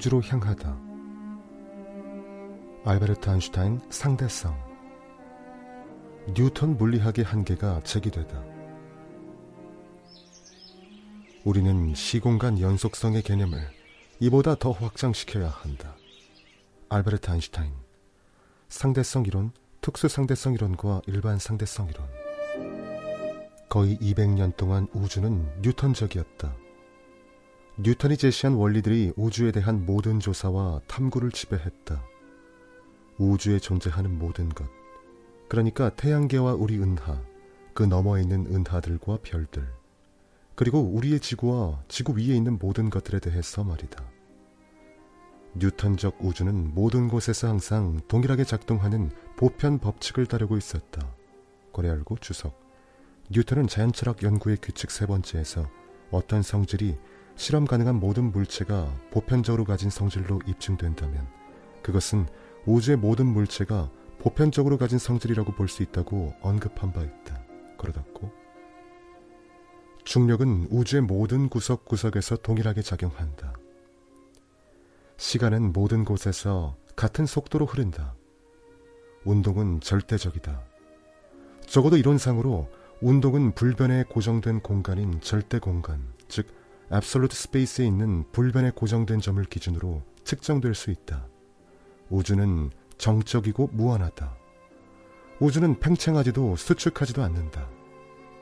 우주로 향하다. 알베르트 아인슈타인 상대성. 뉴턴 물리학의 한계가 제기되다. 우리는 시공간 연속성의 개념을 이보다 더 확장시켜야 한다. 알베르트 아인슈타인. 상대성 이론, 특수 상대성 이론과 일반 상대성 이론. 거의 200년 동안 우주는 뉴턴적이었다. 뉴턴이 제시한 원리들이 우주에 대한 모든 조사와 탐구를 지배했다. 우주에 존재하는 모든 것. 그러니까 태양계와 우리 은하, 그 너머에 있는 은하들과 별들, 그리고 우리의 지구와 지구 위에 있는 모든 것들에 대해서 말이다. 뉴턴적 우주는 모든 곳에서 항상 동일하게 작동하는 보편 법칙을 따르고 있었다. 고레알고 주석. 뉴턴은 자연철학 연구의 규칙 세 번째에서 어떤 성질이 실험 가능한 모든 물체가 보편적으로 가진 성질로 입증된다면 그것은 우주의 모든 물체가 보편적으로 가진 성질이라고 볼 수 있다고 언급한 바 있다. 그러다고 중력은 우주의 모든 구석구석에서 동일하게 작용한다. 시간은 모든 곳에서 같은 속도로 흐른다. 운동은 절대적이다. 적어도 이론상으로 운동은 불변에 고정된 공간인 절대 공간, 즉 absolute 스페이스에 있는 불변에 고정된 점을 기준으로 측정될 수 있다. 우주는 정적이고 무한하다. 우주는 팽창하지도 수축하지도 않는다.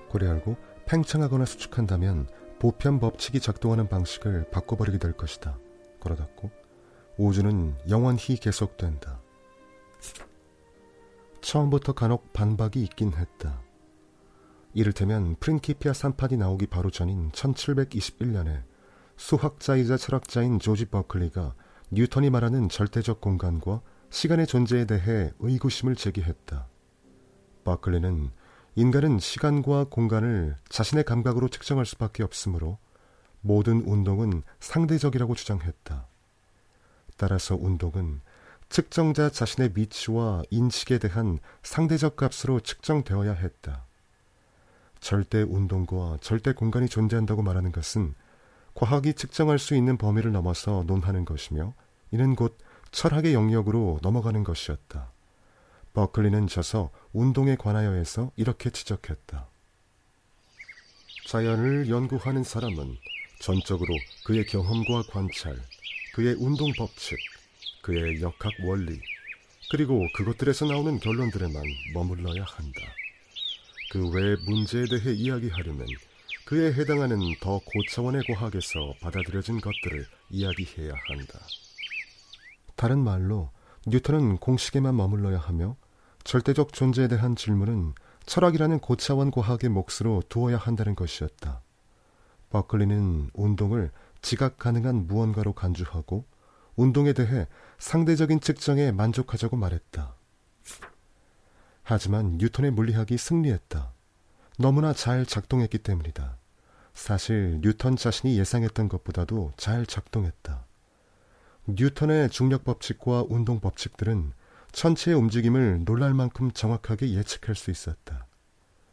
고래 알고 팽창하거나 수축한다면 보편 법칙이 작동하는 방식을 바꿔버리게 될 것이다. 걸어닫고 우주는 영원히 계속된다. 처음부터 간혹 반박이 있긴 했다. 이를테면 프린키피아 산판이 나오기 바로 전인 1721년에 수학자이자 철학자인 조지 버클리가 뉴턴이 말하는 절대적 공간과 시간의 존재에 대해 의구심을 제기했다. 버클리는 인간은 시간과 공간을 자신의 감각으로 측정할 수밖에 없으므로 모든 운동은 상대적이라고 주장했다. 따라서 운동은 측정자 자신의 위치와 인식에 대한 상대적 값으로 측정되어야 했다. 절대 운동과 절대 공간이 존재한다고 말하는 것은 과학이 측정할 수 있는 범위를 넘어서 논하는 것이며 이는 곧 철학의 영역으로 넘어가는 것이었다. 버클리는 져서 운동에 관하여해서 이렇게 지적했다. 자연을 연구하는 사람은 전적으로 그의 경험과 관찰, 그의 운동 법칙, 그의 역학 원리, 그리고 그것들에서 나오는 결론들에만 머물러야 한다. 그 외 문제에 대해 이야기하려면 그에 해당하는 더 고차원의 과학에서 받아들여진 것들을 이야기해야 한다. 다른 말로 뉴턴은 공식에만 머물러야 하며 절대적 존재에 대한 질문은 철학이라는 고차원 과학의 몫으로 두어야 한다는 것이었다. 버클리는 운동을 지각 가능한 무언가로 간주하고 운동에 대해 상대적인 측정에 만족하자고 말했다. 하지만 뉴턴의 물리학이 승리했다. 너무나 잘 작동했기 때문이다. 사실 뉴턴 자신이 예상했던 것보다도 잘 작동했다. 뉴턴의 중력 법칙과 운동 법칙들은 천체의 움직임을 놀랄 만큼 정확하게 예측할 수 있었다.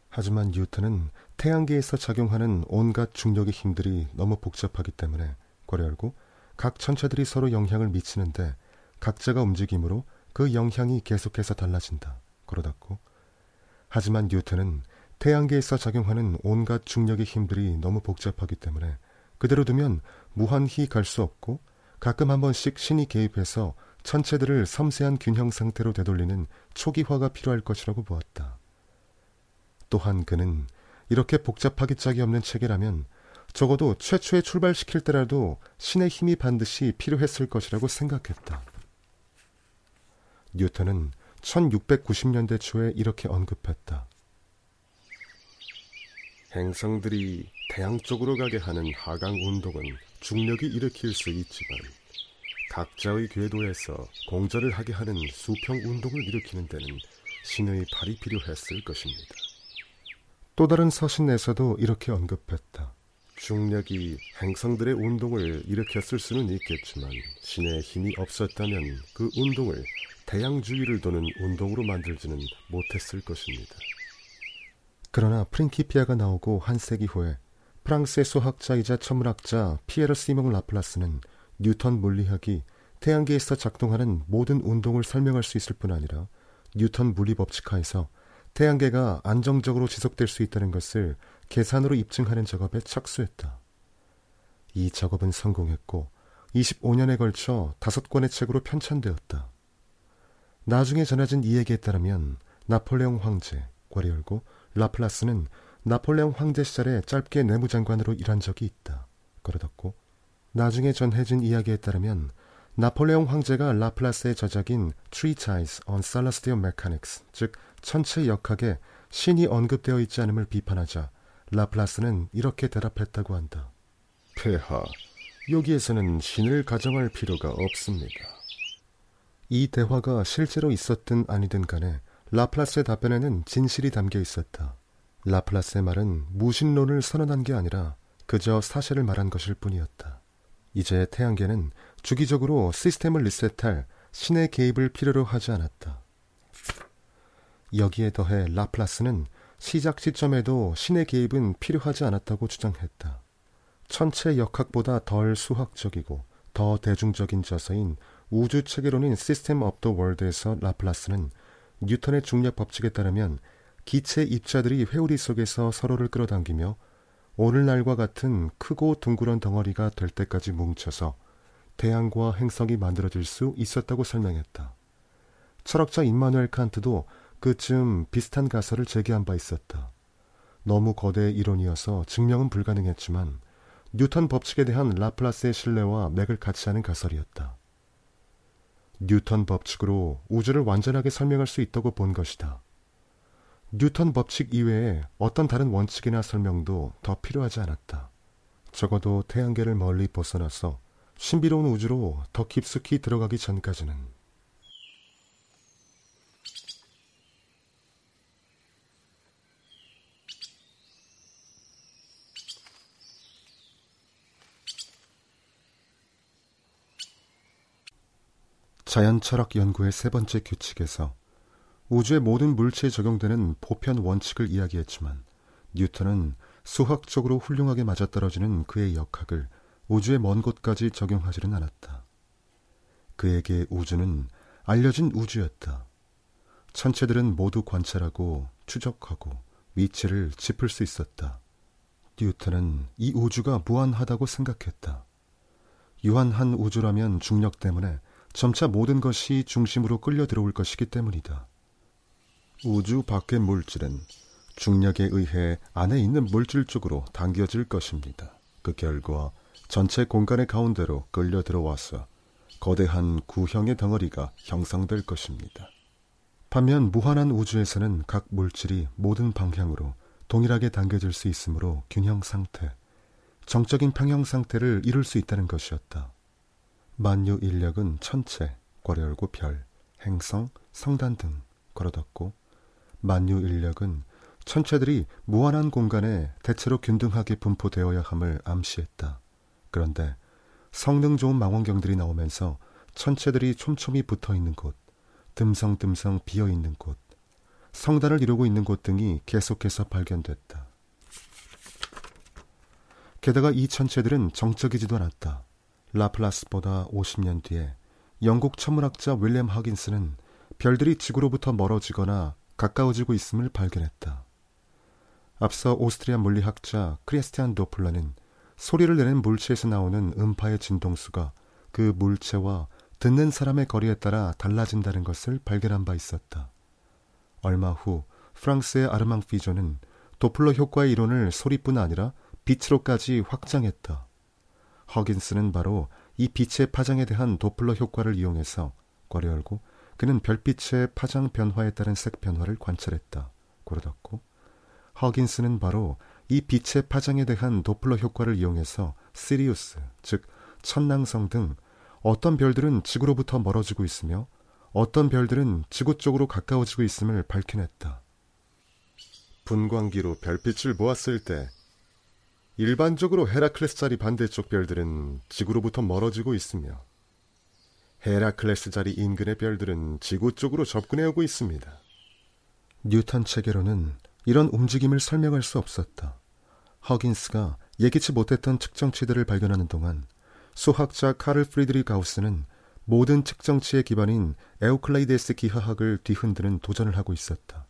하지만 뉴턴은 태양계에서 작용하는 온갖 중력의 힘들이 너무 복잡하기 때문에 열고 각 천체들이 서로 영향을 미치는데 각자가 움직임으로 그 영향이 계속해서 달라진다. 걸어닫고 하지만 뉴턴은 태양계에서 작용하는 온갖 중력의 힘들이 너무 복잡하기 때문에 그대로 두면 무한히 갈 수 없고 가끔 한 번씩 신이 개입해서 천체들을 섬세한 균형 상태로 되돌리는 초기화가 필요할 것이라고 보았다. 또한 그는 이렇게 복잡하기 짝이 없는 체계라면 적어도 최초에 출발시킬 때라도 신의 힘이 반드시 필요했을 것이라고 생각했다. 뉴턴은 1690년대 초에 이렇게 언급했다. 행성들이 태양 쪽으로 가게 하는 하강 운동은 중력이 일으킬 수 있지만 각자의 궤도에서 공전을 하게 하는 수평 운동을 일으키는 데는 신의 팔이 필요했을 것입니다. 또 다른 서신에서도 이렇게 언급했다. 중력이 행성들의 운동을 일으켰을 수는 있겠지만 신의 힘이 없었다면 그 운동을 태양 주위를 도는 운동으로 만들지는 못했을 것입니다. 그러나 프린키피아가 나오고 한 세기 후에 프랑스의 수학자이자 천문학자 피에르 시몽 라플라스는 뉴턴 물리학이 태양계에서 작동하는 모든 운동을 설명할 수 있을 뿐 아니라 뉴턴 물리 법칙 하에서 태양계가 안정적으로 지속될 수 있다는 것을 계산으로 입증하는 작업에 착수했다. 이 작업은 성공했고 25년에 걸쳐 다섯 권의 책으로 편찬되었다. 나중에 전해진 이 얘기에 따르면 나폴레옹 황제, 괄이 열고 라플라스는 나폴레옹 황제 시절에 짧게 내무장관으로 일한 적이 있다. 걸어뒀고 나중에 전해진 이야기에 따르면 나폴레옹 황제가 라플라스의 저작인 Treatise on Celestial Mechanics, 즉 천체 역학에 신이 언급되어 있지 않음을 비판하자 라플라스는 이렇게 대답했다고 한다. 폐하, 여기에서는 신을 가정할 필요가 없습니다. 이 대화가 실제로 있었든 아니든 간에 라플라스의 답변에는 진실이 담겨 있었다. 라플라스의 말은 무신론을 선언한 게 아니라 그저 사실을 말한 것일 뿐이었다. 이제 태양계는 주기적으로 시스템을 리셋할 신의 개입을 필요로 하지 않았다. 여기에 더해 라플라스는 시작 시점에도 신의 개입은 필요하지 않았다고 주장했다. 천체 역학보다 덜 수학적이고 더 대중적인 저서인 우주 체계론인 System of the World에서 라플라스는 뉴턴의 중력 법칙에 따르면 기체 입자들이 회오리 속에서 서로를 끌어당기며 오늘날과 같은 크고 둥그런 덩어리가 될 때까지 뭉쳐서 태양과 행성이 만들어질 수 있었다고 설명했다. 철학자 임마누엘 칸트도 그쯤 비슷한 가설을 제기한 바 있었다. 너무 거대 이론이어서 증명은 불가능했지만 뉴턴 법칙에 대한 라플라스의 신뢰와 맥을 같이 하는 가설이었다. 뉴턴 법칙으로 우주를 완전하게 설명할 수 있다고 본 것이다. 뉴턴 법칙 이외에 어떤 다른 원칙이나 설명도 더 필요하지 않았다. 적어도 태양계를 멀리 벗어나서 신비로운 우주로 더 깊숙이 들어가기 전까지는. 자연 철학 연구의 세 번째 규칙에서 우주의 모든 물체에 적용되는 보편 원칙을 이야기했지만 뉴턴은 수학적으로 훌륭하게 맞아떨어지는 그의 역학을 우주의 먼 곳까지 적용하지는 않았다. 그에게 우주는 알려진 우주였다. 천체들은 모두 관찰하고 추적하고 위치를 짚을 수 있었다. 뉴턴은 이 우주가 무한하다고 생각했다. 유한한 우주라면 중력 때문에 점차 모든 것이 중심으로 끌려 들어올 것이기 때문이다. 우주 밖의 물질은 중력에 의해 안에 있는 물질 쪽으로 당겨질 것입니다. 그 결과 전체 공간의 가운데로 끌려 들어와서 거대한 구형의 덩어리가 형성될 것입니다. 반면 무한한 우주에서는 각 물질이 모든 방향으로 동일하게 당겨질 수 있으므로 균형 상태, 정적인 평형 상태를 이룰 수 있다는 것이었다. 만유 인력은 천체, 괄호 열고 별, 행성, 성단 등 걸어뒀고 만유 인력은 천체들이 무한한 공간에 대체로 균등하게 분포되어야 함을 암시했다. 그런데 성능 좋은 망원경들이 나오면서 천체들이 촘촘히 붙어 있는 곳, 듬성듬성 비어 있는 곳, 성단을 이루고 있는 곳 등이 계속해서 발견됐다. 게다가 이 천체들은 정적이지도 않았다. 라플라스보다 50년 뒤에 영국 천문학자 윌리엄 하긴스는 별들이 지구로부터 멀어지거나 가까워지고 있음을 발견했다. 앞서 오스트리아 물리학자 크리스티안 도플러는 소리를 내는 물체에서 나오는 음파의 진동수가 그 물체와 듣는 사람의 거리에 따라 달라진다는 것을 발견한 바 있었다. 얼마 후 프랑스의 아르망 피조는 도플러 효과의 이론을 소리뿐 아니라 빛으로까지 확장했다. 허긴스는 바로 이 빛의 파장에 대한 도플러 효과를 이용해서 괄호 열고 그는 별빛의 파장 변화에 따른 색 변화를 관찰했다. 고로 닫고 허긴스는 바로 이 빛의 파장에 대한 도플러 효과를 이용해서 시리우스, 즉 천낭성 등 어떤 별들은 지구로부터 멀어지고 있으며 어떤 별들은 지구 쪽으로 가까워지고 있음을 밝혀냈다. 분광기로 별빛을 모았을 때 일반적으로 헤라클레스 자리 반대쪽 별들은 지구로부터 멀어지고 있으며 헤라클레스 자리 인근의 별들은 지구 쪽으로 접근해 오고 있습니다. 뉴턴 체계로는 이런 움직임을 설명할 수 없었다. 허긴스가 예기치 못했던 측정치들을 발견하는 동안 수학자 카를 프리드리 가우스는 모든 측정치의 기반인 에우클라이데스 기하학을 뒤흔드는 도전을 하고 있었다.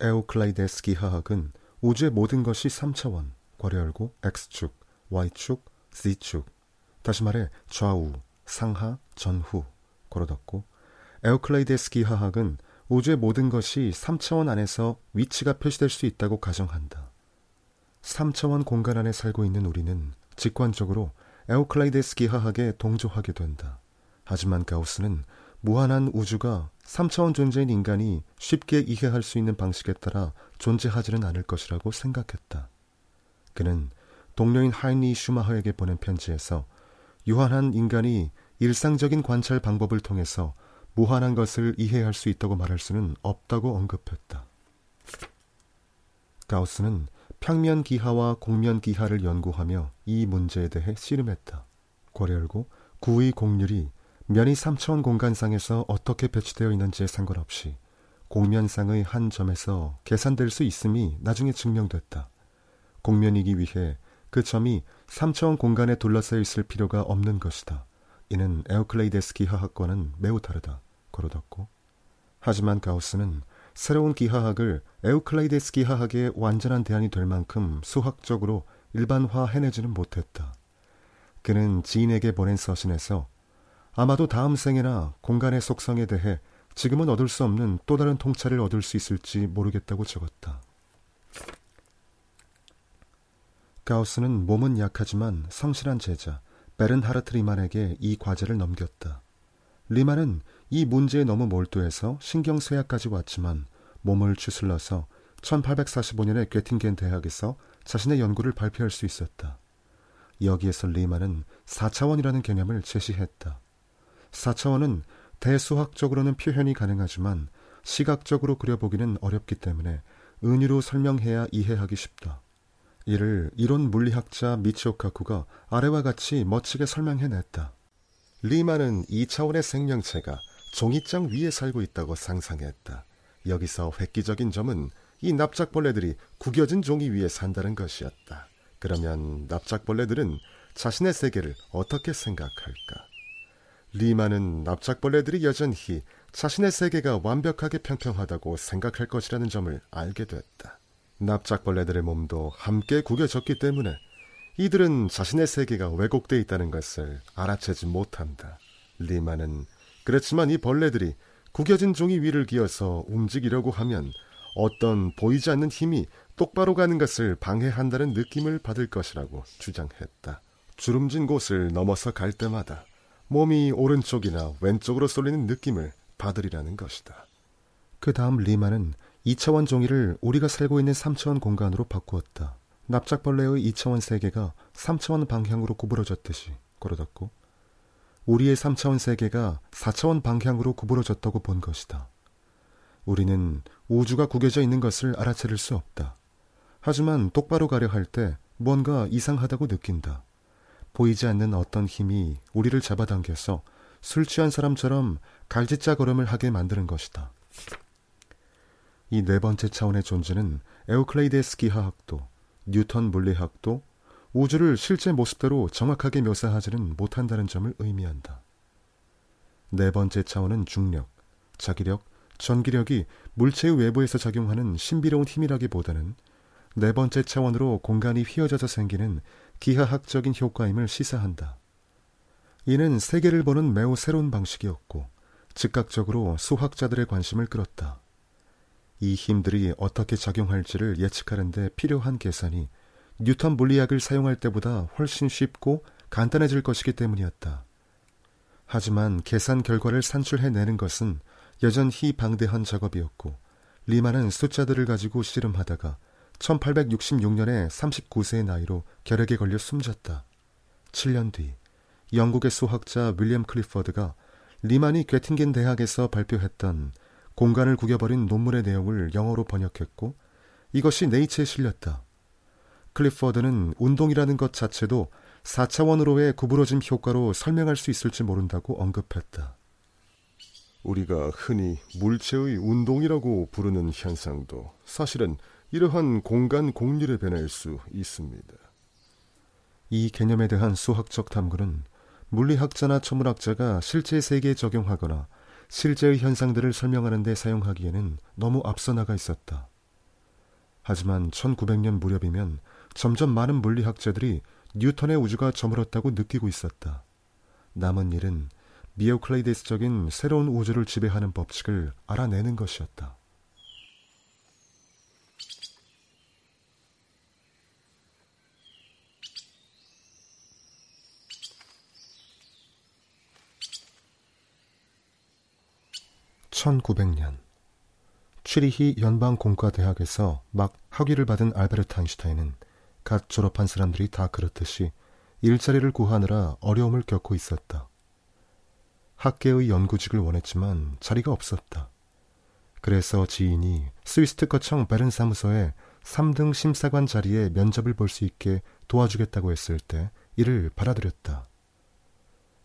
에우클라이데스 기하학은 우주의 모든 것이 3차원, 괄호 열고 X축, Y축, Z축, 다시 말해 좌우, 상하, 전후, 괄호 닫고 에우클라이데스 기하학은 우주의 모든 것이 3차원 안에서 위치가 표시될 수 있다고 가정한다. 3차원 공간 안에 살고 있는 우리는 직관적으로 에우클라이데스 기하학에 동조하게 된다. 하지만 가우스는 무한한 우주가 3차원 존재인 인간이 쉽게 이해할 수 있는 방식에 따라 존재하지는 않을 것이라고 생각했다. 그는 동료인 하인리히 슈마허에게 보낸 편지에서 유한한 인간이 일상적인 관찰 방법을 통해서 무한한 것을 이해할 수 있다고 말할 수는 없다고 언급했다. 가우스는 평면 기하와 곡면 기하를 연구하며 이 문제에 대해 씨름했다. 괄호 열고 구의 곡률이 면이 3차원 공간상에서 어떻게 배치되어 있는지에 상관없이 곡면상의 한 점에서 계산될 수 있음이 나중에 증명됐다. 곡면이기 위해 그 점이 3차원 공간에 둘러싸여 있을 필요가 없는 것이다. 이는 에우클라이데스 기하학과는 매우 다르다. 괄호 닫고 하지만 가우스는 새로운 기하학을 에우클라이데스 기하학의 완전한 대안이 될 만큼 수학적으로 일반화해내지는 못했다. 그는 지인에게 보낸 서신에서 아마도 다음 생에나 공간의 속성에 대해 지금은 얻을 수 없는 또 다른 통찰을 얻을 수 있을지 모르겠다고 적었다. 가우스는 몸은 약하지만 성실한 제자 베른하르트 리만에게 이 과제를 넘겼다. 리만은 이 문제에 너무 몰두해서 신경쇠약까지 왔지만 몸을 추슬러서 1845년에 괴팅겐 대학에서 자신의 연구를 발표할 수 있었다. 여기에서 리만은 4차원이라는 개념을 제시했다. 4차원은 대수학적으로는 표현이 가능하지만 시각적으로 그려보기는 어렵기 때문에 은유로 설명해야 이해하기 쉽다. 이를 이론 물리학자 미치오 카쿠가 아래와 같이 멋지게 설명해냈다. 리만은 2차원의 생명체가 종이장 위에 살고 있다고 상상했다. 여기서 획기적인 점은 이 납작벌레들이 구겨진 종이 위에 산다는 것이었다. 그러면 납작벌레들은 자신의 세계를 어떻게 생각할까? 리만은 납작벌레들이 여전히 자신의 세계가 완벽하게 평평하다고 생각할 것이라는 점을 알게 됐다. 납작벌레들의 몸도 함께 구겨졌기 때문에 이들은 자신의 세계가 왜곡돼 있다는 것을 알아채지 못한다. 리만은 그렇지만 이 벌레들이 구겨진 종이 위를 기어서 움직이려고 하면 어떤 보이지 않는 힘이 똑바로 가는 것을 방해한다는 느낌을 받을 것이라고 주장했다. 주름진 곳을 넘어서 갈 때마다 몸이 오른쪽이나 왼쪽으로 쏠리는 느낌을 받으리라는 것이다. 그 다음 리만은 2차원 종이를 우리가 살고 있는 3차원 공간으로 바꾸었다. 납작벌레의 2차원 세계가 3차원 방향으로 구부러졌듯이 걸어뒀고 우리의 3차원 세계가 4차원 방향으로 구부러졌다고 본 것이다. 우리는 우주가 구겨져 있는 것을 알아차릴 수 없다. 하지만 똑바로 가려 할 때 뭔가 이상하다고 느낀다. 보이지 않는 어떤 힘이 우리를 잡아당겨서 술 취한 사람처럼 갈짓자 걸음을 하게 만드는 것이다. 이 네 번째 차원의 존재는 에우클라이데스 기하학도 뉴턴 물리학도 우주를 실제 모습대로 정확하게 묘사하지는 못한다는 점을 의미한다. 네 번째 차원은 중력, 자기력, 전기력이 물체의 외부에서 작용하는 신비로운 힘이라기보다는 네 번째 차원으로 공간이 휘어져서 생기는 기하학적인 효과임을 시사한다. 이는 세계를 보는 매우 새로운 방식이었고 즉각적으로 수학자들의 관심을 끌었다. 이 힘들이 어떻게 작용할지를 예측하는데 필요한 계산이 뉴턴 물리학을 사용할 때보다 훨씬 쉽고 간단해질 것이기 때문이었다. 하지만 계산 결과를 산출해내는 것은 여전히 방대한 작업이었고 리만은 숫자들을 가지고 씨름하다가 1866년에 39세의 나이로 결핵에 걸려 숨졌다. 7년 뒤 영국의 수학자 윌리엄 클리퍼드가 리만이 괴팅겐 대학에서 발표했던 공간을 구겨버린 논문의 내용을 영어로 번역했고 이것이 네이처에 실렸다. 클리퍼드는 운동이라는 것 자체도 4차원으로의 구부러짐 효과로 설명할 수 있을지 모른다고 언급했다. 우리가 흔히 물체의 운동이라고 부르는 현상도 사실은 이러한 공간 공률의 변화일 수 있습니다. 이 개념에 대한 수학적 탐구는 물리학자나 천문학자가 실제 세계에 적용하거나 실제의 현상들을 설명하는 데 사용하기에는 너무 앞서 나가 있었다. 하지만 1900년 무렵이면 점점 많은 물리학자들이 뉴턴의 우주가 저물었다고 느끼고 있었다. 남은 일은 미오클레이데스적인 새로운 우주를 지배하는 법칙을 알아내는 것이었다. (1900년) 취리히 연방 공과대학에서 막 학위를 받은 알베르트 아인슈타인은 갓 졸업한 사람들이 다 그렇듯이 일자리를 구하느라 어려움을 겪고 있었다. 학계의 연구직을 원했지만 자리가 없었다. 그래서 지인이 스위스 특허청 베른 사무소에 3등 심사관 자리에 면접을 볼 수 있게 도와주겠다고 했을 때 이를 받아들였다.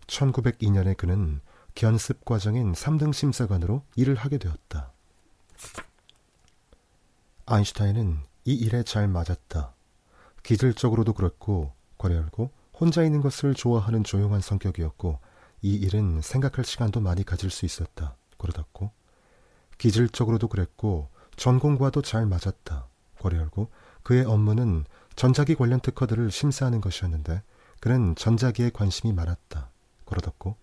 1902년에 그는 견습 과정인 3등 심사관으로 일을 하게 되었다. 아인슈타인은 이 일에 잘 맞았다. 기질적으로도 그렇고 거래열고 혼자 있는 것을 좋아하는 조용한 성격이었고 이 일은 생각할 시간도 많이 가질 수 있었다. 그러다고 기질적으로도 그랬고 전공과도 잘 맞았다. 거래열고 그의 업무는 전자기 관련 특허들을 심사하는 것이었는데 그는 전자기에 관심이 많았다. 그러다고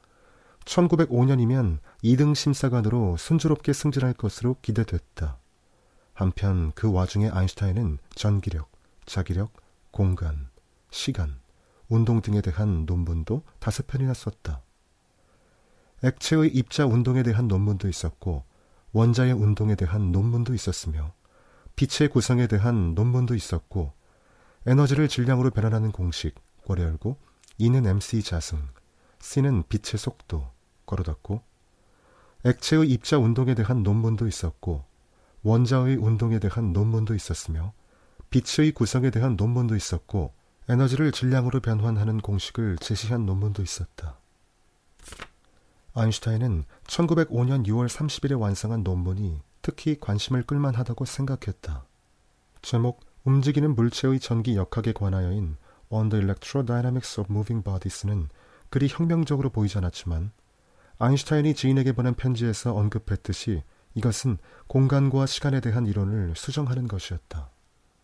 1905년이면 2등 심사관으로 순조롭게 승진할 것으로 기대됐다. 한편 그 와중에 아인슈타인은 전기력, 자기력, 공간, 시간, 운동 등에 대한 논문도 다섯 편이나 썼다. 액체의 입자 운동에 대한 논문도 있었고 원자의 운동에 대한 논문도 있었으며 빛의 구성에 대한 논문도 있었고 에너지를 질량으로 변환하는 공식 괄호 열고 E는 mc 자승, C는 빛의 속도 괄호 닫고 액체의 입자 운동에 대한 논문도 있었고 원자의 운동에 대한 논문도 있었으며 빛의 구성에 대한 논문도 있었고 에너지를 질량으로 변환하는 공식을 제시한 논문도 있었다. 아인슈타인은 1905년 6월 30일에 완성한 논문이 특히 관심을 끌만하다고 생각했다. 제목 움직이는 물체의 전기 역학에 관하여인 On the Electrodynamics of Moving Bodies는 그리 혁명적으로 보이지 않았지만 아인슈타인이 지인에게 보낸 편지에서 언급했듯이 이것은 공간과 시간에 대한 이론을 수정하는 것이었다.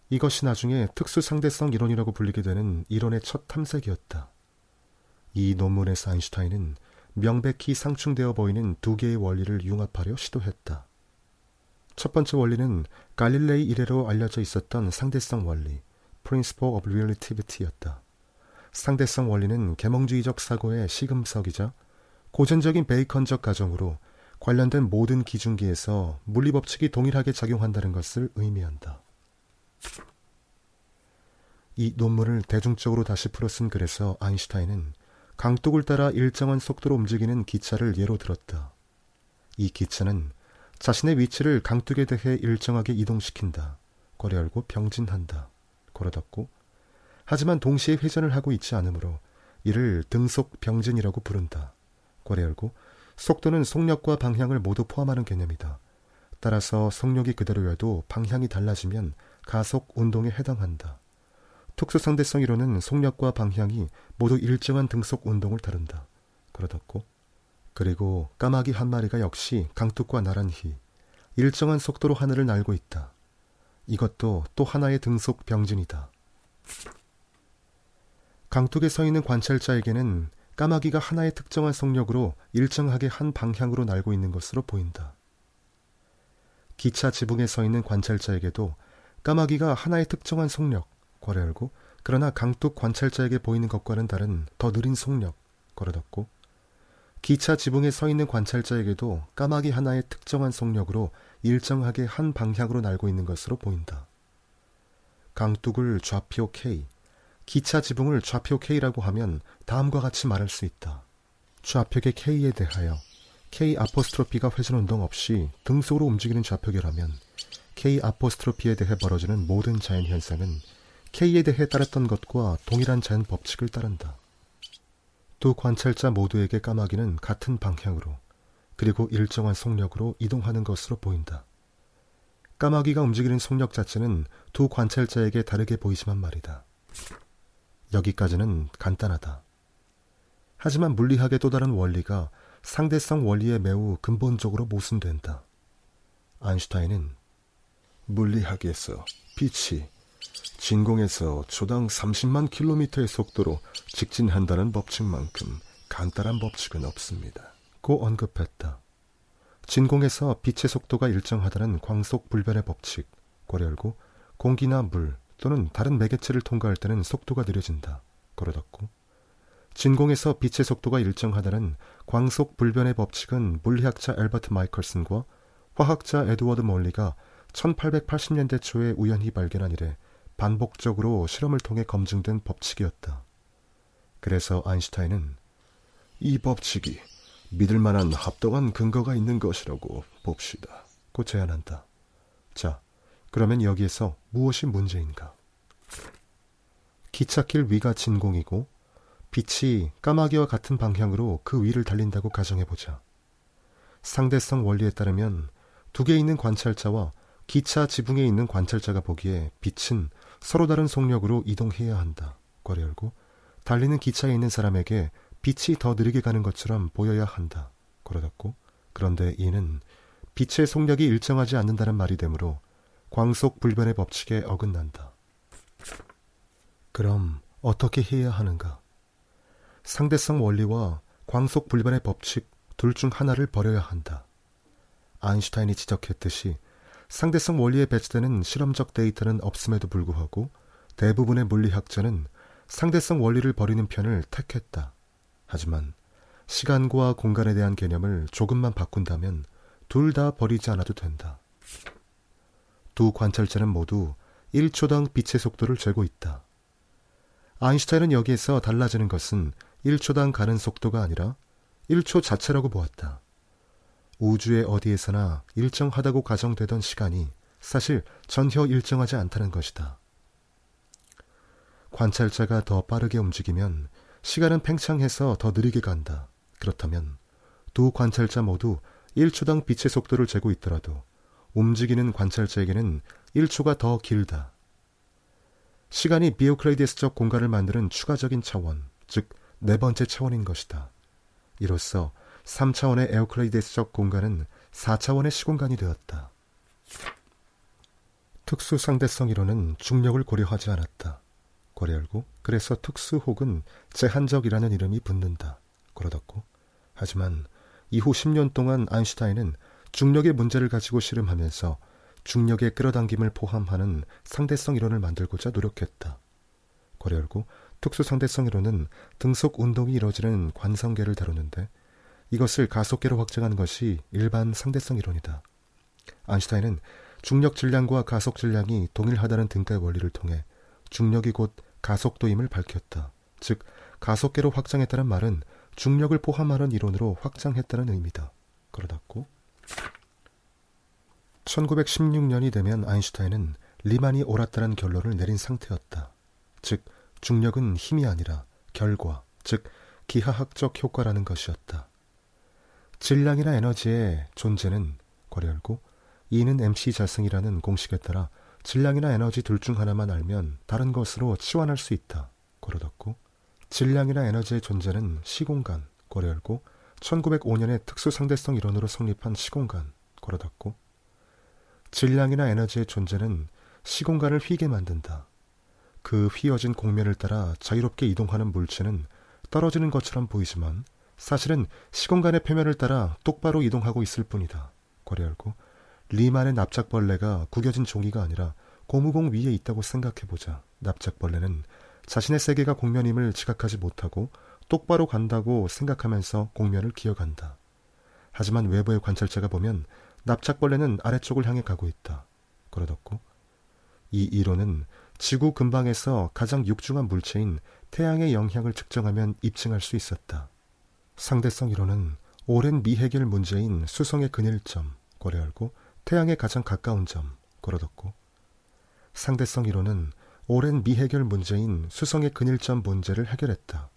이것이 나중에 특수상대성 이론이라고 불리게 되는 이론의 첫 탐색이었다. 이 논문에서 아인슈타인은 명백히 상충되어 보이는 두 개의 원리를 융합하려 시도했다. 첫 번째 원리는 갈릴레이 이래로 알려져 있었던 상대성 원리, Principle of Relativity였다. 상대성 원리는 계몽주의적 사고의 시금석이자 고전적인 베이컨적 가정으로 관련된 모든 기준기에서 물리법칙이 동일하게 작용한다는 것을 의미한다. 이 논문을 대중적으로 다시 풀어 쓴 글에서 아인슈타인은 강둑을 따라 일정한 속도로 움직이는 기차를 예로 들었다. 이 기차는 자신의 위치를 강둑에 대해 일정하게 이동시킨다. 거래 열고 병진한다. 걸어 닫고 하지만 동시에 회전을 하고 있지 않으므로 이를 등속 병진이라고 부른다. 거래 열고 속도는 속력과 방향을 모두 포함하는 개념이다. 따라서 속력이 그대로여도 방향이 달라지면 가속 운동에 해당한다. 특수 상대성 이론은 속력과 방향이 모두 일정한 등속 운동을 다룬다. 그러다고 그리고 까마귀 한 마리가 역시 강둑과 나란히 일정한 속도로 하늘을 날고 있다. 이것도 또 하나의 등속 병진이다. 강둑에 서 있는 관찰자에게는 까마귀가 하나의 특정한 속력으로 일정하게 한 방향으로 날고 있는 것으로 보인다. 기차 지붕에 서 있는 관찰자에게도 까마귀가 하나의 특정한 속력, 괄호 열고 그러나 강둑 관찰자에게 보이는 것과는 다른 더 느린 속력, 닫고 기차 지붕에 서 있는 관찰자에게도 까마귀 하나의 특정한 속력으로 일정하게 한 방향으로 날고 있는 것으로 보인다. 강둑을 좌표 K, 기차 지붕을 좌표 K라고 하면 다음과 같이 말할 수 있다. 좌표계 K에 대하여 K 아포스트로피가 회전 운동 없이 등속으로 움직이는 좌표계라면 K 아포스트로피에 대해 벌어지는 모든 자연 현상은 K에 대해 따랐던 것과 동일한 자연 법칙을 따른다. 두 관찰자 모두에게 까마귀는 같은 방향으로 그리고 일정한 속력으로 이동하는 것으로 보인다. 까마귀가 움직이는 속력 자체는 두 관찰자에게 다르게 보이지만 말이다. 여기까지는 간단하다. 하지만 물리학의 또 다른 원리가 상대성 원리에 매우 근본적으로 모순된다. 아인슈타인은 물리학에서 빛이 진공에서 초당 30만 킬로미터의 속도로 직진한다는 법칙만큼 간단한 법칙은 없습니다. 고 언급했다. 진공에서 빛의 속도가 일정하다는 광속 불변의 법칙, 고열고 공기나 물 또는 다른 매개체를 통과할 때는 속도가 느려진다. 고려뒀고 진공에서 빛의 속도가 일정하다는 광속 불변의 법칙은 물리학자 엘버트 마이컬슨과 화학자 에드워드 몰리가 1880년대 초에 우연히 발견한 이래 반복적으로 실험을 통해 검증된 법칙이었다. 그래서 아인슈타인은 이 법칙이 믿을 만한 합당한 근거가 있는 것이라고 봅시다. 고 제안한다. 자, 그러면 여기에서 무엇이 문제인가? 기찻길 위가 진공이고 빛이 까마귀와 같은 방향으로 그 위를 달린다고 가정해보자. 상대성 원리에 따르면 두 개 있는 관찰자와 기차 지붕에 있는 관찰자가 보기에 빛은 서로 다른 속력으로 이동해야 한다. 괄호 열고 달리는 기차에 있는 사람에게 빛이 더 느리게 가는 것처럼 보여야 한다. 괄호 닫고 그런데 이는 빛의 속력이 일정하지 않는다는 말이 되므로 광속 불변의 법칙에 어긋난다. 그럼 어떻게 해야 하는가? 상대성 원리와 광속 불변의 법칙 둘 중 하나를 버려야 한다. 아인슈타인이 지적했듯이 상대성 원리에 배치되는 실험적 데이터는 없음에도 불구하고 대부분의 물리학자는 상대성 원리를 버리는 편을 택했다. 하지만 시간과 공간에 대한 개념을 조금만 바꾼다면 둘 다 버리지 않아도 된다. 두 관찰자는 모두 1초당 빛의 속도를 재고 있다. 아인슈타인은 여기에서 달라지는 것은 1초당 가는 속도가 아니라 1초 자체라고 보았다. 우주의 어디에서나 일정하다고 가정되던 시간이 사실 전혀 일정하지 않다는 것이다. 관찰자가 더 빠르게 움직이면 시간은 팽창해서 더 느리게 간다. 그렇다면 두 관찰자 모두 1초당 빛의 속도를 재고 있더라도 움직이는 관찰자에게는 1초가 더 길다. 시간이 비오클레이데스적 공간을 만드는 추가적인 차원, 즉 네 번째 차원인 것이다. 이로써 3차원의 에어클레이데스적 공간은 4차원의 시공간이 되었다. 특수 상대성 이론은 중력을 고려하지 않았다. 고려 열고 그래서 특수 혹은 제한적이라는 이름이 붙는다. 걸어뒀고 하지만 이후 10년 동안 아인슈타인은 중력의 문제를 가지고 실험하면서 중력의 끌어당김을 포함하는 상대성 이론을 만들고자 노력했다. 고려 열고 특수 상대성 이론은 등속 운동이 이루어지는 관성계를 다루는데 이것을 가속계로 확장한 것이 일반 상대성 이론이다. 아인슈타인은 중력 질량과 가속 질량이 동일하다는 등가의 원리를 통해 중력이 곧 가속도임을 밝혔다. 즉, 가속계로 확장했다는 말은 중력을 포함하는 이론으로 확장했다는 의미다. 그러다고 1916년이 되면 아인슈타인은 리만이 옳았다는 결론을 내린 상태였다. 즉, 중력은 힘이 아니라 결과, 즉, 기하학적 효과라는 것이었다. 질량이나 에너지의 존재는 괄호 열고 E는 MC 자승이라는 공식에 따라 질량이나 에너지 둘 중 하나만 알면 다른 것으로 치환할 수 있다. 닫고 질량이나 에너지의 존재는 시공간 괄호 열고 1905년에 특수상대성 이론으로 성립한 시공간 괄호 닫고 질량이나 에너지의 존재는 시공간을 휘게 만든다. 그 휘어진 공면을 따라 자유롭게 이동하는 물체는 떨어지는 것처럼 보이지만 사실은 시공간의 표면을 따라 똑바로 이동하고 있을 뿐이다. 열고 리만의 납작벌레가 구겨진 종이가 아니라 고무공 위에 있다고 생각해보자. 납작벌레는 자신의 세계가 공면임을 지각하지 못하고 똑바로 간다고 생각하면서 공면을 기어간다. 하지만 외부의 관찰자가 보면 납작벌레는 아래쪽을 향해 가고 있다. 그러뒀고 이 이론은 지구 근방에서 가장 육중한 물체인 태양의 영향을 측정하면 입증할 수 있었다. 상대성 이론은 오랜 미해결 문제인 수성의 근일점, 고려 열고 태양에 가장 가까운 점, 걸어뒀고 상대성 이론은 오랜 미해결 문제인 수성의 근일점 문제를 해결했다.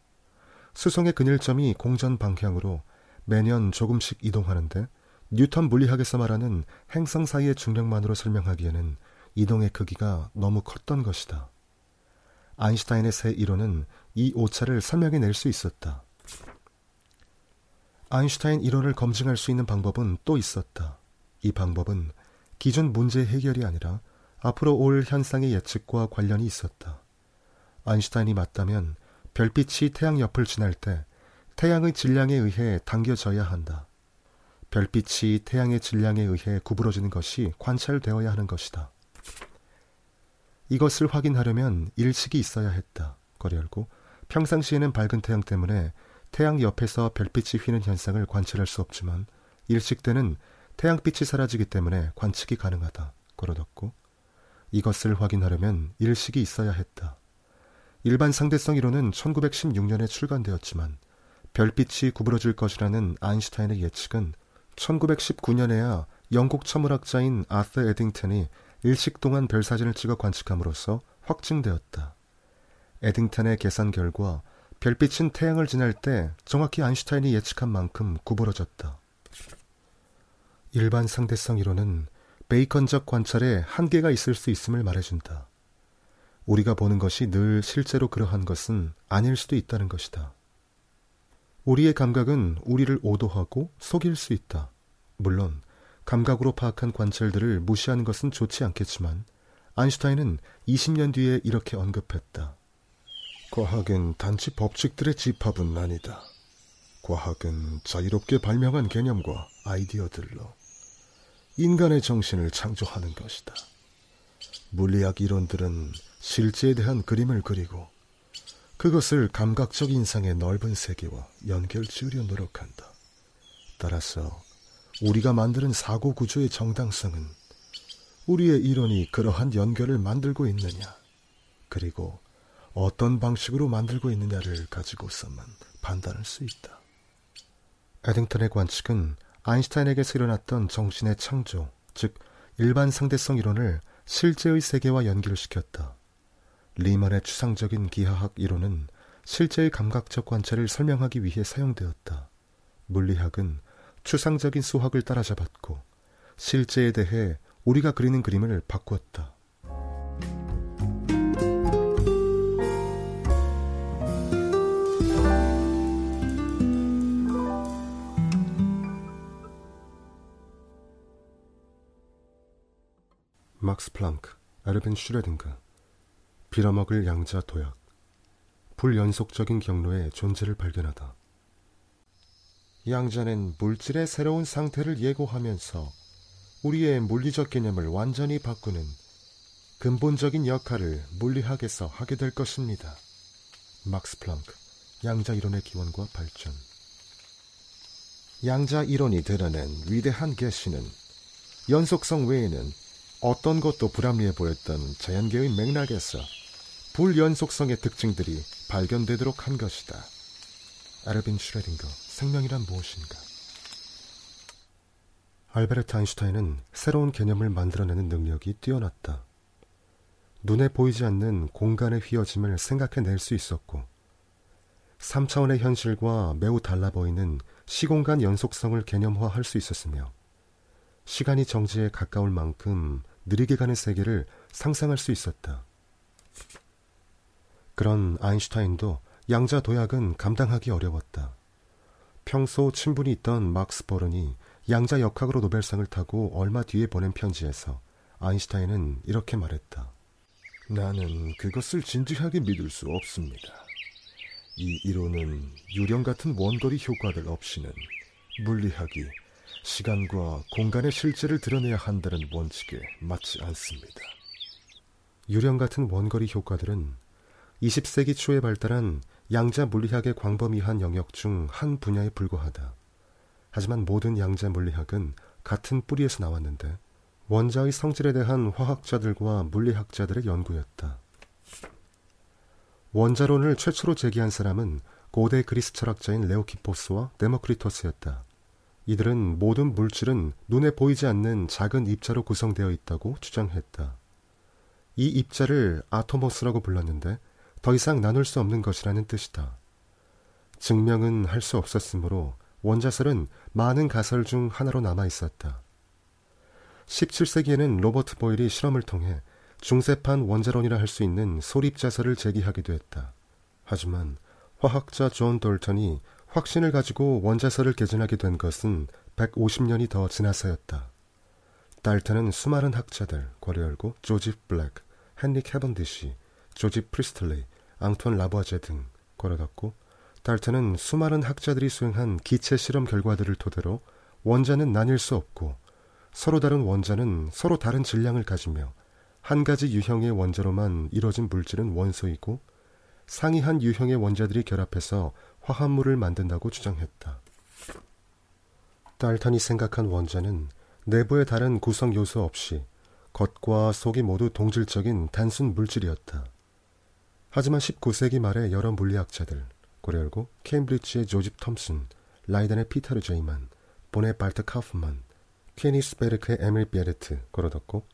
수성의 근일점이 공전 방향으로 매년 조금씩 이동하는데 뉴턴 물리학에서 말하는 행성 사이의 중력만으로 설명하기에는 이동의 크기가 너무 컸던 것이다. 아인슈타인의 새 이론은 이 오차를 설명해 낼 수 있었다. 아인슈타인 이론을 검증할 수 있는 방법은 또 있었다. 이 방법은 기존 문제 해결이 아니라 앞으로 올 현상의 예측과 관련이 있었다. 아인슈타인이 맞다면 별빛이 태양 옆을 지날 때 태양의 질량에 의해 당겨져야 한다. 별빛이 태양의 질량에 의해 구부러지는 것이 관찰되어야 하는 것이다. 이것을 확인하려면 일식이 있어야 했다. 거리 열고 평상시에는 밝은 태양 때문에 태양 옆에서 별빛이 휘는 현상을 관찰할 수 없지만 일식 때는 태양빛이 사라지기 때문에 관측이 가능하다. 걸어 닫고 이것을 확인하려면 일식이 있어야 했다. 일반 상대성 이론은 1916년에 출간되었지만 별빛이 구부러질 것이라는 아인슈타인의 예측은 1919년에야 영국 천문학자인 아서 에딩턴이 일식 동안 별 사진을 찍어 관측함으로써 확증되었다. 에딩턴의 계산 결과 별빛은 태양을 지날 때 정확히 아인슈타인이 예측한 만큼 구부러졌다. 일반 상대성 이론은 베이컨적 관찰에 한계가 있을 수 있음을 말해준다. 우리가 보는 것이 늘 실제로 그러한 것은 아닐 수도 있다는 것이다. 우리의 감각은 우리를 오도하고 속일 수 있다. 물론 감각으로 파악한 관찰들을 무시하는 것은 좋지 않겠지만 아인슈타인은 20년 뒤에 이렇게 언급했다. 과학은 단지 법칙들의 집합은 아니다. 과학은 자유롭게 발명한 개념과 아이디어들로 인간의 정신을 창조하는 것이다. 물리학 이론들은 실제에 대한 그림을 그리고 그것을 감각적 인상의 넓은 세계와 연결 지으려 노력한다. 따라서 우리가 만드는 사고 구조의 정당성은 우리의 이론이 그러한 연결을 만들고 있느냐, 그리고 어떤 방식으로 만들고 있느냐를 가지고서만 판단할 수 있다. 에딩턴의 관측은 아인슈타인에게서 일어났던 정신의 창조, 즉 일반 상대성 이론을 실제의 세계와 연결시켰다. 리만의 추상적인 기하학 이론은 실제의 감각적 관찰을 설명하기 위해 사용되었다. 물리학은 추상적인 수학을 따라잡았고 실제에 대해 우리가 그리는 그림을 바꾸었다. 막스 플랑크, 에르빈 슈뢰딩거 빌어먹을 양자 도약 불연속적인 경로의 존재를 발견하다. 양자는 물질의 새로운 상태를 예고하면서 우리의 물리적 개념을 완전히 바꾸는 근본적인 역할을 물리학에서 하게 될 것입니다. 막스 플랑크, 양자 이론의 기원과 발전. 양자 이론이 드러낸 위대한 계시는 연속성 외에는 어떤 것도 불합리해 보였던 자연계의 맥락에서 불연속성의 특징들이 발견되도록 한 것이다. 아르빈 슈레딩거, 생명이란 무엇인가? 알베르트 아인슈타인은 새로운 개념을 만들어내는 능력이 뛰어났다. 눈에 보이지 않는 공간의 휘어짐을 생각해낼 수 있었고, 3차원의 현실과 매우 달라 보이는 시공간 연속성을 개념화할 수 있었으며, 시간이 정지에 가까울 만큼 느리게 가는 세계를 상상할 수 있었다. 그런 아인슈타인도 양자 도약은 감당하기 어려웠다. 평소 친분이 있던 막스 보른이 양자 역학으로 노벨상을 타고 얼마 뒤에 보낸 편지에서 아인슈타인은 이렇게 말했다. 나는 그것을 진지하게 믿을 수 없습니다. 이 이론은 유령 같은 원거리 효과들 없이는 물리학이 시간과 공간의 실제를 드러내야 한다는 원칙에 맞지 않습니다. 유령 같은 원거리 효과들은 20세기 초에 발달한 양자 물리학의 광범위한 영역 중 한 분야에 불과하다. 하지만 모든 양자 물리학은 같은 뿌리에서 나왔는데 원자의 성질에 대한 화학자들과 물리학자들의 연구였다. 원자론을 최초로 제기한 사람은 고대 그리스 철학자인 레오키포스와 데모크리토스였다. 이들은 모든 물질은 눈에 보이지 않는 작은 입자로 구성되어 있다고 주장했다. 이 입자를 아토모스라고 불렀는데 더 이상 나눌 수 없는 것이라는 뜻이다. 증명은 할 수 없었으므로 원자설은 많은 가설 중 하나로 남아 있었다. 17세기에는 로버트 보일이 실험을 통해 중세판 원자론이라 할 수 있는 소립자설을 제기하기도 했다. 하지만 화학자 존 돌턴이 확신을 가지고 원자설을 개진하게 된 것은 150년이 더 지나서였다. 달튼은 수많은 학자들, 열고 조지프 블랙, 헨리 캐번디시, 조지프 프리스틀리, 앙투안 라부아지에 등 닫고 달튼은 수많은 학자들이 수행한 기체 실험 결과들을 토대로 원자는 나뉠 수 없고 서로 다른 원자는 서로 다른 질량을 가지며 한 가지 유형의 원자로만 이뤄진 물질은 원소이고 상이한 유형의 원자들이 결합해서 화합물을 만든다고 주장했다. 달턴이 생각한 원자는 내부의 다른 구성 요소 없이 겉과 속이 모두 동질적인 단순 물질이었다. 하지만 19세기 말에 여러 물리학자들, 고려 열고 케임브리지의 조집 톰슨, 라이덴의 피터르 제이만, 본의 발터 카우프만, 쾨니히스베르크의 에밀 비헤르트 괄호 닫고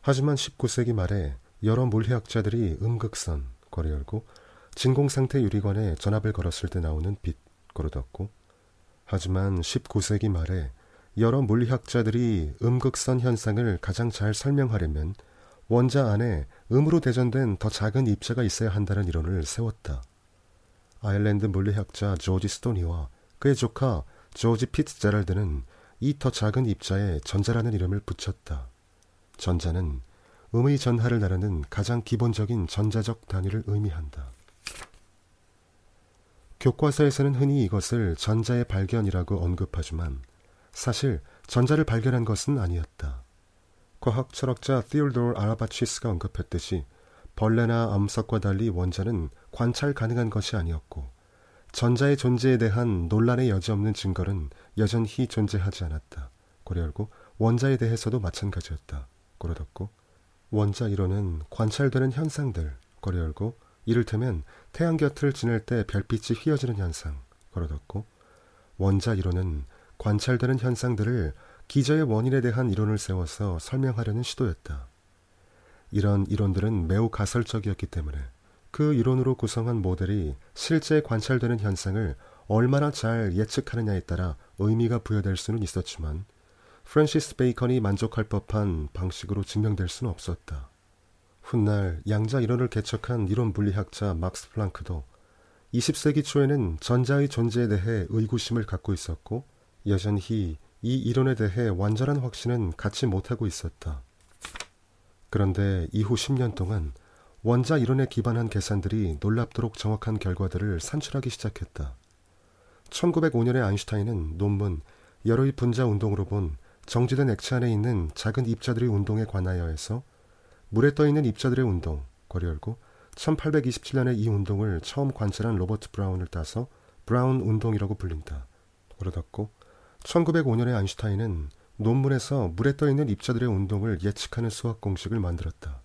하지만 19세기 말에 여러 물리학자들이 음극선 괄호 열고 진공상태 유리관에 전압을 걸었을 때 나오는 빛 괄호 닫고 하지만 19세기 말에 여러 물리학자들이 음극선 현상을 가장 잘 설명하려면 원자 안에 음으로 대전된 더 작은 입자가 있어야 한다는 이론을 세웠다. 아일랜드 물리학자 조지 스토니와 그의 조카 조지 피트제랄드는 이 더 작은 입자에 전자라는 이름을 붙였다. 전자는 음의 전하를 나르는 가장 기본적인 전자적 단위를 의미한다. 교과서에서는 흔히 이것을 전자의 발견이라고 언급하지만 사실 전자를 발견한 것은 아니었다. 과학 철학자 티올도르 아라바치스가 언급했듯이 벌레나 암석과 달리 원자는 관찰 가능한 것이 아니었고 전자의 존재에 대한 논란의 여지 없는 증거는 여전히 존재하지 않았다. 고려 열고 원자에 대해서도 마찬가지였다. 고려 닫고 원자 이론은 관찰되는 현상들 고려 열고 이를테면 태양 곁을 지낼 때 별빛이 휘어지는 현상 고려 닫고 원자 이론은 관찰되는 현상들을 기저의 원인에 대한 이론을 세워서 설명하려는 시도였다. 이런 이론들은 매우 가설적이었기 때문에 그 이론으로 구성한 모델이 실제 관찰되는 현상을 얼마나 잘 예측하느냐에 따라 의미가 부여될 수는 있었지만 프랜시스 베이컨이 만족할 법한 방식으로 증명될 수는 없었다. 훗날 양자 이론을 개척한 이론 물리학자 막스 플랑크도 20세기 초에는 전자의 존재에 대해 의구심을 갖고 있었고 여전히 이 이론에 대해 완전한 확신은 갖지 못하고 있었다. 그런데 이후 10년 동안 원자 이론에 기반한 계산들이 놀랍도록 정확한 결과들을 산출하기 시작했다. 1905년에 아인슈타인은 논문 열의 분자 운동으로 본 정지된 액체 안에 있는 작은 입자들의 운동에 관하여에서 물에 떠 있는 입자들의 운동, 괄호 열고 1827년에 이 운동을 처음 관찰한 로버트 브라운을 따서 브라운 운동이라고 불린다. 괄호 닫고 1905년에 아인슈타인은 논문에서 물에 떠 있는 입자들의 운동을 예측하는 수학 공식을 만들었다.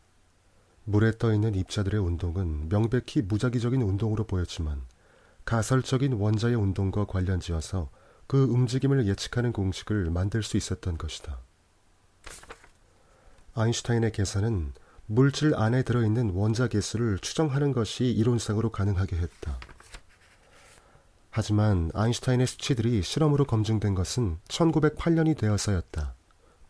물에 떠 있는 입자들의 운동은 명백히 무작위적인 운동으로 보였지만 가설적인 원자의 운동과 관련지어서 그 움직임을 예측하는 공식을 만들 수 있었던 것이다. 아인슈타인의 계산은 물질 안에 들어있는 원자 개수를 추정하는 것이 이론상으로 가능하게 했다. 하지만 아인슈타인의 수치들이 실험으로 검증된 것은 1908년이 되어서였다.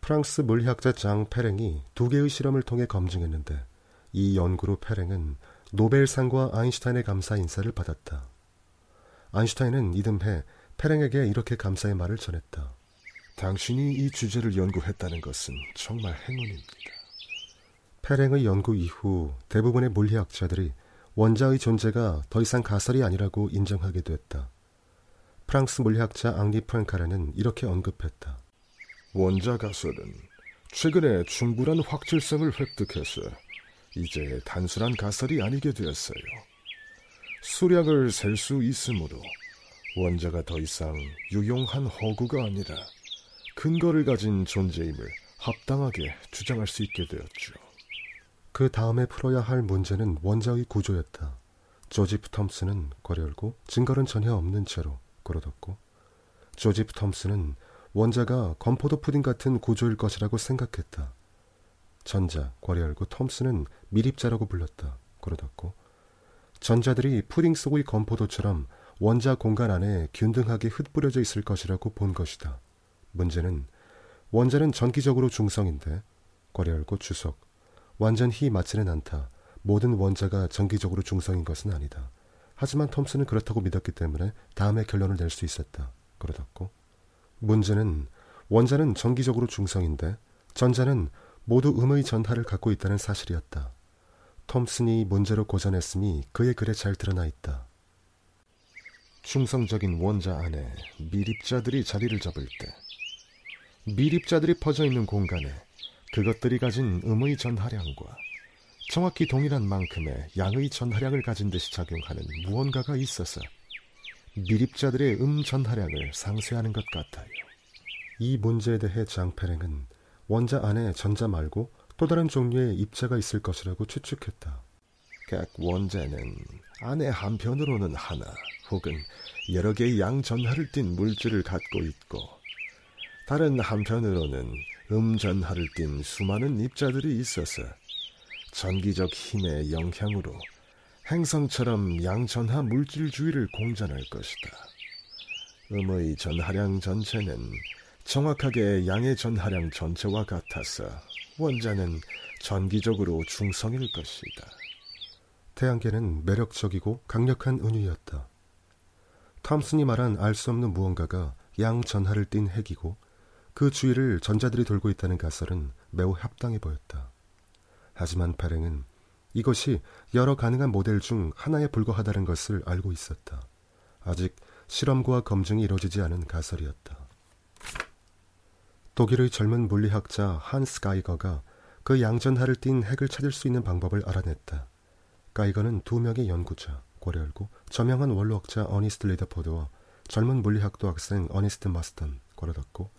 프랑스 물리학자 장 페랭이 두 개의 실험을 통해 검증했는데 이 연구로 페랭은 노벨상과 아인슈타인의 감사 인사를 받았다. 아인슈타인은 이듬해 페랭에게 이렇게 감사의 말을 전했다. 당신이 이 주제를 연구했다는 것은 정말 행운입니다. 페랭의 연구 이후 대부분의 물리학자들이 원자의 존재가 더 이상 가설이 아니라고 인정하게 됐다. 프랑스 물리학자 앙리 프랑카라는 이렇게 언급했다. 원자 가설은 최근에 충분한 확실성을 획득해서 이제 단순한 가설이 아니게 되었어요. 수량을 셀 수 있으므로 원자가 더 이상 유용한 허구가 아니라 근거를 가진 존재임을 합당하게 주장할 수 있게 되었죠. 그 다음에 풀어야 할 문제는 원자의 구조였다. 조지프 톰슨은 괄호 열고 증거는 전혀 없는 채로 괄호 닫고 조지프 톰슨은 원자가 건포도 푸딩 같은 구조일 것이라고 생각했다. 전자, 괄호 열고 톰슨은 미립자라고 불렀다. 괄호 닫고 전자들이 푸딩 속의 건포도처럼 원자 공간 안에 균등하게 흩뿌려져 있을 것이라고 본 것이다. 문제는 원자는 전기적으로 중성인데 괄 열고 주석 완전히 맞지는 않다. 모든 원자가 정기적으로 중성인 것은 아니다. 하지만 톰슨은 그렇다고 믿었기 때문에 다음에 결론을 낼 수 있었다. 그러었고 문제는 원자는 정기적으로 중성인데 전자는 모두 음의 전하를 갖고 있다는 사실이었다. 톰슨이 문제로 고전했으니 그의 글에 잘 드러나 있다. 충성적인 원자 안에 미립자들이 자리를 잡을 때 미립자들이 퍼져 있는 공간에 그것들이 가진 음의 전하량과 정확히 동일한 만큼의 양의 전하량을 가진 듯이 작용하는 무언가가 있어서 미립자들의 음 전하량을 상쇄하는 것 같아요. 이 문제에 대해 장페랭은 원자 안에 전자 말고 또 다른 종류의 입자가 있을 것이라고 추측했다. 각 원자는 안에 한편으로는 하나 혹은 여러 개의 양 전하를 띤 물질을 갖고 있고 다른 한편으로는 음전하를 띤 수많은 입자들이 있어서 전기적 힘의 영향으로 행성처럼 양전하 물질 주위를 공전할 것이다. 음의 전하량 전체는 정확하게 양의 전하량 전체와 같아서 원자는 전기적으로 중성일 것이다. 태양계는 매력적이고 강력한 은유였다. 탐슨이 말한 알 수 없는 무언가가 양 전하를 띤 핵이고 그 주위를 전자들이 돌고 있다는 가설은 매우 합당해 보였다. 하지만 발행은 이것이 여러 가능한 모델 중 하나에 불과하다는 것을 알고 있었다. 아직 실험과 검증이 이루어지지 않은 가설이었다. 독일의 젊은 물리학자 한스 가이거가 그 양전하를 띤 핵을 찾을 수 있는 방법을 알아냈다. 가이거는 두 명의 연구자, 괄호 열고 저명한 원로학자 어니스트 러더퍼드와 젊은 물리학도 학생 어니스트 마스든, 괄호 닫고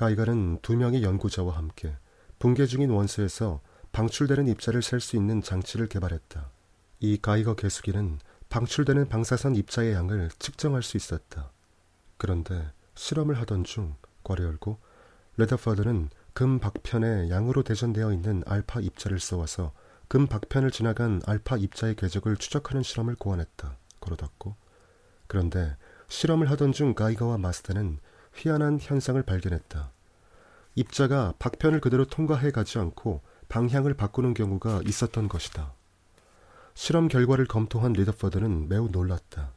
가이거는 두 명의 연구자와 함께 붕괴 중인 원소에서 방출되는 입자를 셀 수 있는 장치를 개발했다. 이 가이거 개수기는 방출되는 방사선 입자의 양을 측정할 수 있었다. 그런데 실험을 하던 중 괄호 열고 레더퍼드는 금 박편에 양으로 대전되어 있는 알파 입자를 써와서 금 박편을 지나간 알파 입자의 궤적을 추적하는 실험을 고안했다. 걸어 닫고 그런데 실험을 하던 중 가이거와 마스터는 희한한 현상을 발견했다. 입자가 박편을 그대로 통과해 가지 않고 방향을 바꾸는 경우가 있었던 것이다. 실험 결과를 검토한 리더퍼드는 매우 놀랐다.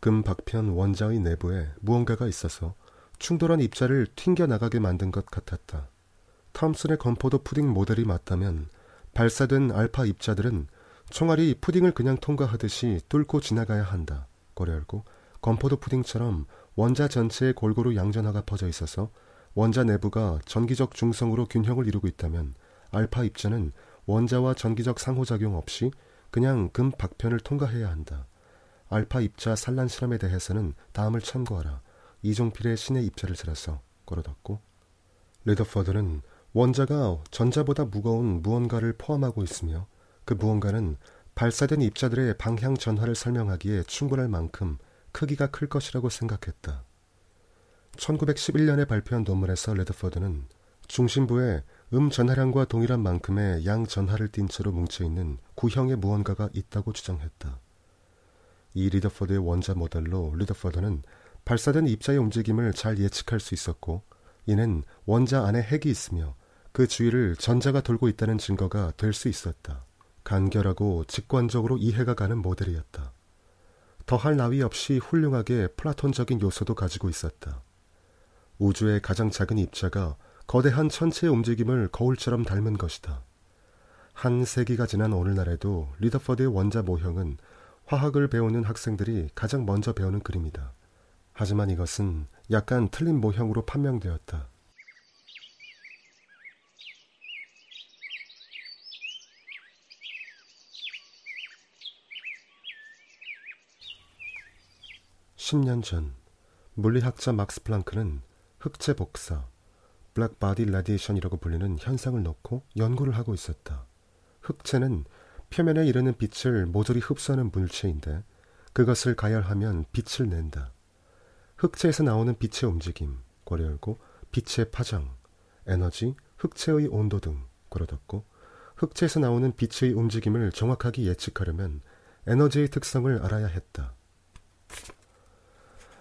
금 박편 원자의 내부에 무언가가 있어서 충돌한 입자를 튕겨나가게 만든 것 같았다. 탐슨의 건포도 푸딩 모델이 맞다면 발사된 알파 입자들은 총알이 푸딩을 그냥 통과하듯이 뚫고 지나가야 한다. 열고 건포도 푸딩처럼 원자 전체에 골고루 양전하가 퍼져 있어서 원자 내부가 전기적 중성으로 균형을 이루고 있다면 알파 입자는 원자와 전기적 상호작용 없이 그냥 금 박편을 통과해야 한다. 알파 입자 산란 실험에 대해서는 다음을 참고하라. 이종필의 신의 입자를 들어서 걸어뒀고 레더퍼드는 원자가 전자보다 무거운 무언가를 포함하고 있으며 그 무언가는 발사된 입자들의 방향 전화를 설명하기에 충분할 만큼 크기가 클 것이라고 생각했다. 1911년에 발표한 논문에서 레더퍼드는 중심부에 음 전하량과 동일한 만큼의 양 전하를 띤 채로 뭉쳐있는 구형의 무언가가 있다고 주장했다. 이 리더퍼드의 원자 모델로 리더퍼드는 발사된 입자의 움직임을 잘 예측할 수 있었고 이는 원자 안에 핵이 있으며 그 주위를 전자가 돌고 있다는 증거가 될 수 있었다. 간결하고 직관적으로 이해가 가는 모델이었다. 더할 나위 없이 훌륭하게 플라톤적인 요소도 가지고 있었다. 우주의 가장 작은 입자가 거대한 천체의 움직임을 거울처럼 닮은 것이다. 한 세기가 지난 오늘날에도 리더퍼드의 원자 모형은 화학을 배우는 학생들이 가장 먼저 배우는 그림이다. 하지만 이것은 약간 틀린 모형으로 판명되었다. (10년) 전 물리학자 막스 플랑크는 흑체 복사 black body radiation이라고 불리는 현상을 놓고 연구를 하고 있었다. 흑체는 표면에 이르는 빛을 모조리 흡수하는 물체인데 그것을 가열하면 빛을 낸다. 흑체에서 나오는 빛의 움직임, 괄호 열고 빛의 파장, 에너지, 흑체의 온도 등 괄호 닫고 흑체에서 나오는 빛의 움직임을 정확하게 예측하려면 에너지의 특성을 알아야 했다.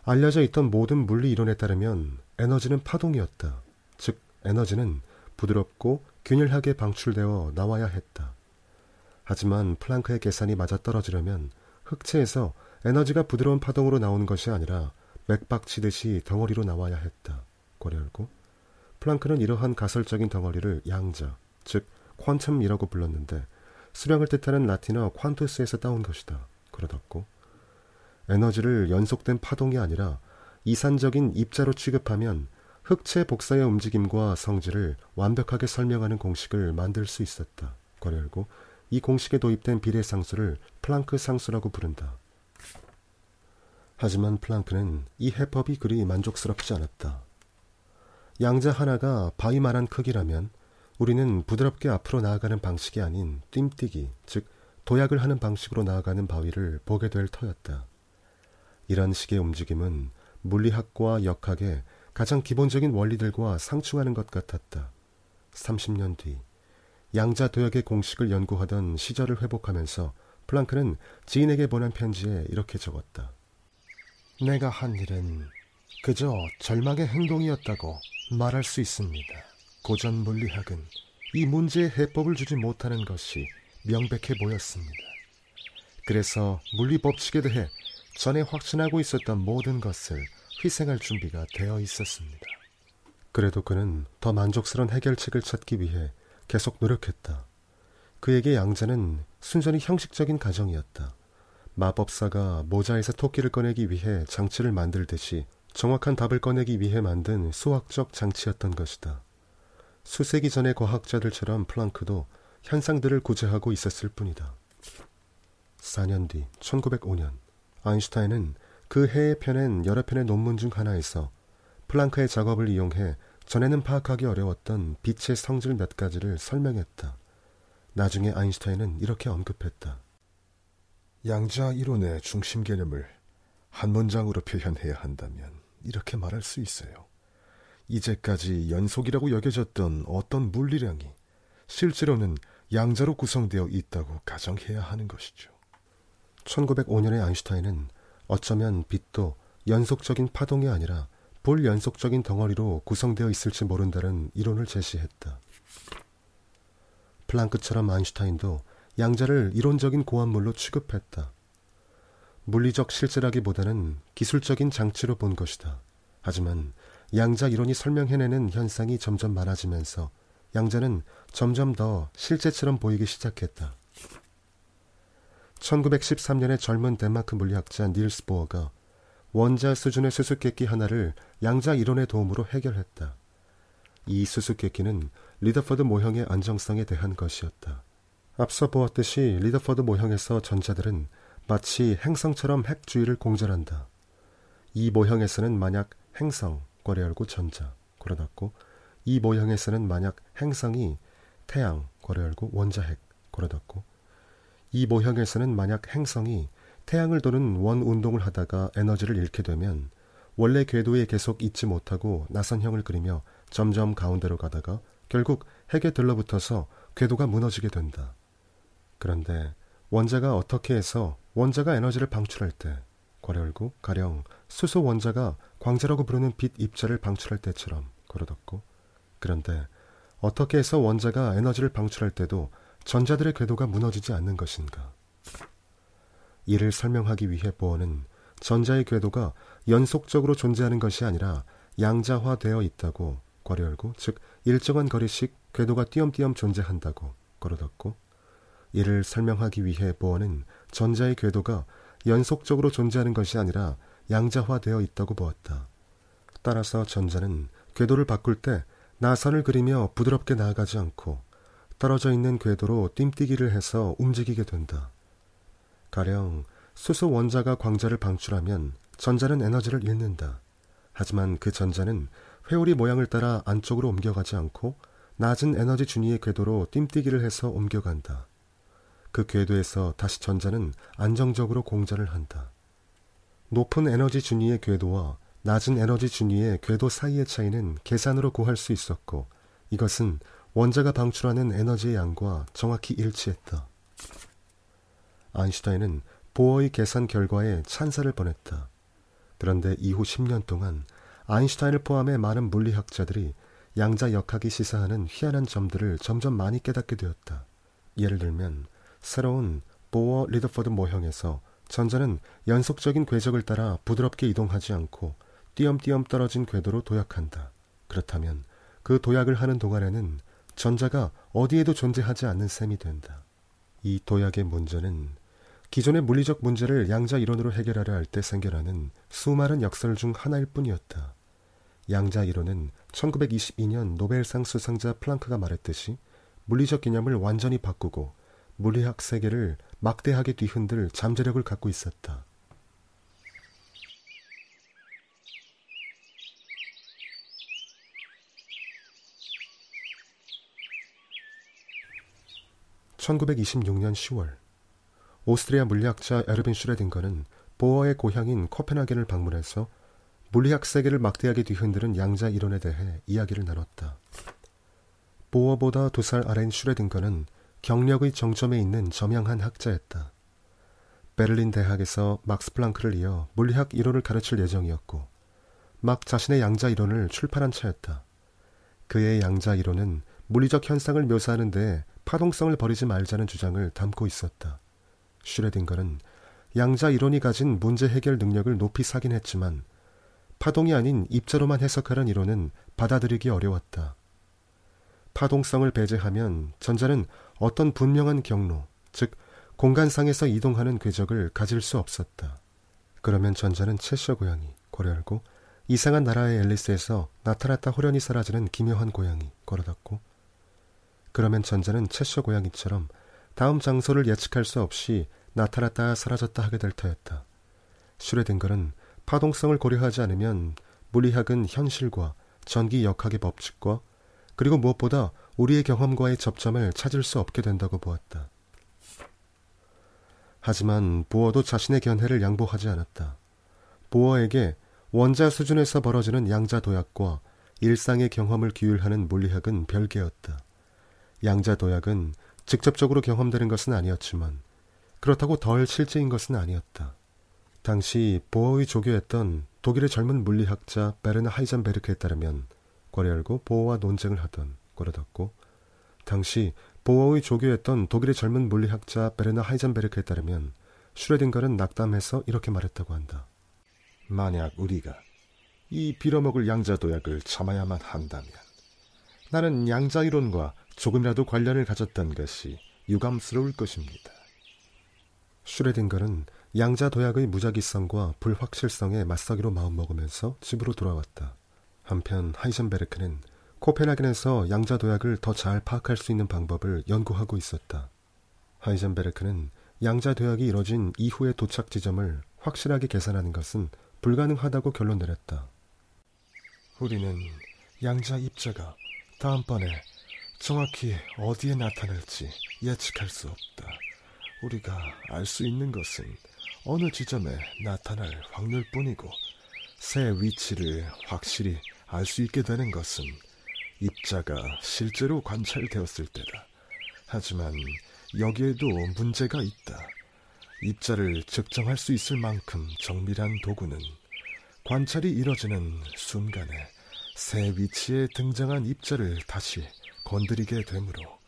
알려져 있던 모든 물리 이론에 따르면 에너지는 파동이었다. 즉, 에너지는 부드럽고 균일하게 방출되어 나와야 했다. 하지만 플랑크의 계산이 맞아떨어지려면 흑체에서 에너지가 부드러운 파동으로 나오는 것이 아니라 맥박 치듯이 덩어리로 나와야 했다. 괄호 열고 플랑크는 이러한 가설적인 덩어리를 양자, 즉 퀀텀이라고 불렀는데 수량을 뜻하는 라틴어 퀀투스에서 따온 것이다. 그러었고 에너지를 연속된 파동이 아니라 이산적인 입자로 취급하면 흑체 복사의 움직임과 성질을 완벽하게 설명하는 공식을 만들 수 있었다. 괄호 열고 이 공식에 도입된 비례 상수를 플랑크 상수라고 부른다. 하지만 플랑크는 이 해법이 그리 만족스럽지 않았다. 양자 하나가 바위만한 크기라면 우리는 부드럽게 앞으로 나아가는 방식이 아닌 뜀뛰기, 즉 도약을 하는 방식으로 나아가는 바위를 보게 될 터였다. 이런 식의 움직임은 물리학과 역학의 가장 기본적인 원리들과 상충하는 것 같았다. 30년 뒤 양자 도약의 공식을 연구하던 시절을 회복하면서 플랑크는 지인에게 보낸 편지에 이렇게 적었다. 내가 한 일은 그저 절망의 행동이었다고 말할 수 있습니다. 고전 물리학은 이 문제의 해법을 주지 못하는 것이 명백해 보였습니다. 그래서 물리 법칙에 대해 전에 확신하고 있었던 모든 것을 희생할 준비가 되어 있었습니다. 그래도 그는 더 만족스러운 해결책을 찾기 위해 계속 노력했다. 그에게 양자는 순전히 형식적인 가정이었다. 마법사가 모자에서 토끼를 꺼내기 위해 장치를 만들듯이 정확한 답을 꺼내기 위해 만든 수학적 장치였던 것이다. 수세기 전의 과학자들처럼 플랑크도 현상들을 구제하고 있었을 뿐이다. 4년 뒤 1905년 아인슈타인은 그 해에 펴낸 여러 편의 논문 중 하나에서 플랑크의 작업을 이용해 전에는 파악하기 어려웠던 빛의 성질 몇 가지를 설명했다. 나중에 아인슈타인은 이렇게 언급했다. 양자 이론의 중심 개념을 한 문장으로 표현해야 한다면 이렇게 말할 수 있어요. 이제까지 연속이라고 여겨졌던 어떤 물리량이 실제로는 양자로 구성되어 있다고 가정해야 하는 것이죠. 1905년에 아인슈타인은 어쩌면 빛도 연속적인 파동이 아니라 불연속적인 덩어리로 구성되어 있을지 모른다는 이론을 제시했다. 플랑크처럼 아인슈타인도 양자를 이론적인 고함물로 취급했다. 물리적 실제라기보다는 기술적인 장치로 본 것이다. 하지만 양자 이론이 설명해내는 현상이 점점 많아지면서 양자는 점점 더 실제처럼 보이기 시작했다. 1913년에 젊은 덴마크 물리학자 닐스 보어가 원자 수준의 수수께끼 하나를 양자 이론의 도움으로 해결했다. 이 수수께끼는 러더퍼드 모형의 안정성에 대한 것이었다. 앞서 보았듯이 러더퍼드 모형에서 전자들은 마치 행성처럼 핵 주위를 공전한다. 이 모형에서는 만약 행성, 괄호 열고 전자, 괄호 닫고 이 모형에서는 만약 행성이 태양, 괄호 열고 원자핵, 괄호 닫고 이 모형에서는 만약 행성이 태양을 도는 원 운동을 하다가 에너지를 잃게 되면 원래 궤도에 계속 있지 못하고 나선형을 그리며 점점 가운데로 가다가 결국 핵에 들러붙어서 궤도가 무너지게 된다. 그런데 원자가 어떻게 해서 원자가 에너지를 방출할 때, 괄호 열고 가령 수소 원자가 광자라고 부르는 빛 입자를 방출할 때처럼 걸어 닫고 그런데 어떻게 해서 원자가 에너지를 방출할 때도 전자들의 궤도가 무너지지 않는 것인가? 이를 설명하기 위해 보어는 전자의 궤도가 연속적으로 존재하는 것이 아니라 양자화되어 있다고 괄호 열고 즉 일정한 거리씩 궤도가 띄엄띄엄 존재한다고 걸어 닫고 이를 설명하기 위해 보어는 전자의 궤도가 연속적으로 존재하는 것이 아니라 양자화되어 있다고 보았다. 따라서 전자는 궤도를 바꿀 때 나선을 그리며 부드럽게 나아가지 않고 떨어져 있는 궤도로 뜀뛰기를 해서 움직이게 된다. 가령 수소 원자가 광자를 방출하면 전자는 에너지를 잃는다. 하지만 그 전자는 회오리 모양을 따라 안쪽으로 옮겨가지 않고 낮은 에너지 준위의 궤도로 뜀뛰기를 해서 옮겨간다. 그 궤도에서 다시 전자는 안정적으로 공전을 한다. 높은 에너지 준위의 궤도와 낮은 에너지 준위의 궤도 사이의 차이는 계산으로 구할 수 있었고 이것은 원자가 방출하는 에너지의 양과 정확히 일치했다. 아인슈타인은 보어의 계산 결과에 찬사를 보냈다. 그런데 이후 10년 동안 아인슈타인을 포함해 많은 물리학자들이 양자 역학이 시사하는 희한한 점들을 점점 많이 깨닫게 되었다. 예를 들면 새로운 보어 리더퍼드 모형에서 전자는 연속적인 궤적을 따라 부드럽게 이동하지 않고 띄엄띄엄 떨어진 궤도로 도약한다. 그렇다면 그 도약을 하는 동안에는 전자가 어디에도 존재하지 않는 셈이 된다. 이 도약의 문제는 기존의 물리적 문제를 양자 이론으로 해결하려 할 때 생겨나는 수많은 역설 중 하나일 뿐이었다. 양자 이론은 1922년 노벨상 수상자 플랑크가 말했듯이 물리적 개념을 완전히 바꾸고 물리학 세계를 막대하게 뒤흔들 잠재력을 갖고 있었다. (1926년 10월) 오스트리아 물리학자 에르빈 슈뢰딩거는 보어의 고향인 코펜하겐을 방문해서 물리학 세계를 막대하게 뒤흔드는 양자 이론에 대해 이야기를 나눴다. 보어보다 두 살 아래인 슈뢰딩거는 경력의 정점에 있는 저명한 학자였다. 베를린 대학에서 막스 플랑크를 이어 물리학 이론을 가르칠 예정이었고 막 자신의 양자 이론을 출판한 차였다. 그의 양자 이론은 물리적 현상을 묘사하는 데 파동성을 버리지 말자는 주장을 담고 있었다. 슈레딩거는 양자 이론이 가진 문제 해결 능력을 높이 사긴 했지만 파동이 아닌 입자로만 해석하는 이론은 받아들이기 어려웠다. 파동성을 배제하면 전자는 어떤 분명한 경로, 즉 공간상에서 이동하는 궤적을 가질 수 없었다. 그러면 전자는 채셔 고양이, 고려알고 이상한 나라의 앨리스에서 나타났다 호련히 사라지는 기묘한 고양이, 걸어닫고 그러면 전자는 채셔 고양이처럼 다음 장소를 예측할 수 없이 나타났다 사라졌다 하게 될 터였다. 슈레딩거는 파동성을 고려하지 않으면 물리학은 현실과 전기 역학의 법칙과 그리고 무엇보다 우리의 경험과의 접점을 찾을 수 없게 된다고 보았다. 하지만 보어도 자신의 견해를 양보하지 않았다. 보어에게 원자 수준에서 벌어지는 양자 도약과 일상의 경험을 규율하는 물리학은 별개였다. 양자 도약은 직접적으로 경험되는 것은 아니었지만 그렇다고 덜 실제인 것은 아니었다. 당시 보어의 조교였던 독일의 젊은 물리학자 베르나 하이젠베르크에 따르면 괄호 열고 보어와 논쟁을 하던 괄호 닫고 당시 보어의 조교였던 독일의 젊은 물리학자 베르나 하이젠베르크에 따르면 슈레딩거는 낙담해서 이렇게 말했다고 한다. 만약 우리가 이 빌어먹을 양자 도약을 참아야만 한다면 나는 양자 이론과 조금이라도 관련을 가졌던 것이 유감스러울 것입니다. 슈레딩거는 양자 도약의 무작위성과 불확실성에 맞서기로 마음먹으면서 집으로 돌아왔다. 한편 하이젠베르크는 코펜하겐에서 양자 도약을 더 잘 파악할 수 있는 방법을 연구하고 있었다. 하이젠베르크는 양자 도약이 이뤄진 이후의 도착 지점을 확실하게 계산하는 것은 불가능하다고 결론 내렸다. 우리는 양자 입자가 다음번에 정확히 어디에 나타날지 예측할 수 없다. 우리가 알 수 있는 것은 어느 지점에 나타날 확률뿐이고 새 위치를 확실히 알 수 있게 되는 것은 입자가 실제로 관찰되었을 때다. 하지만 여기에도 문제가 있다. 입자를 측정할 수 있을 만큼 정밀한 도구는 관찰이 이뤄지는 순간에 새 위치에 등장한 입자를 다시 건드리게 되므로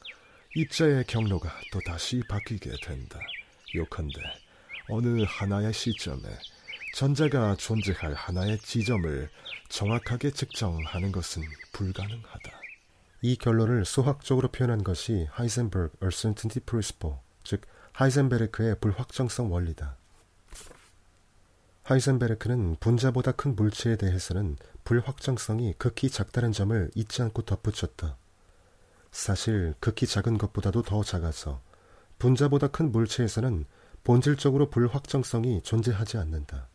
입자의 경로가 또 다시 바뀌게 된다. 요컨대 어느 하나의 시점에 전자가 존재할 하나의 지점을 정확하게 측정하는 것은 불가능하다. 이 결론을 수학적으로 표현한 것이 Heisenberg principle, 즉 하이젠베르크의 불확정성 원리다. 하이젠베르크는 분자보다 큰 물체에 대해서는 불확정성이 극히 작다는 점을 잊지 않고 덧붙였다. 사실 극히 작은 것보다도 더 작아서 분자보다 큰 물체에서는 본질적으로 불확정성이 존재하지 않는다.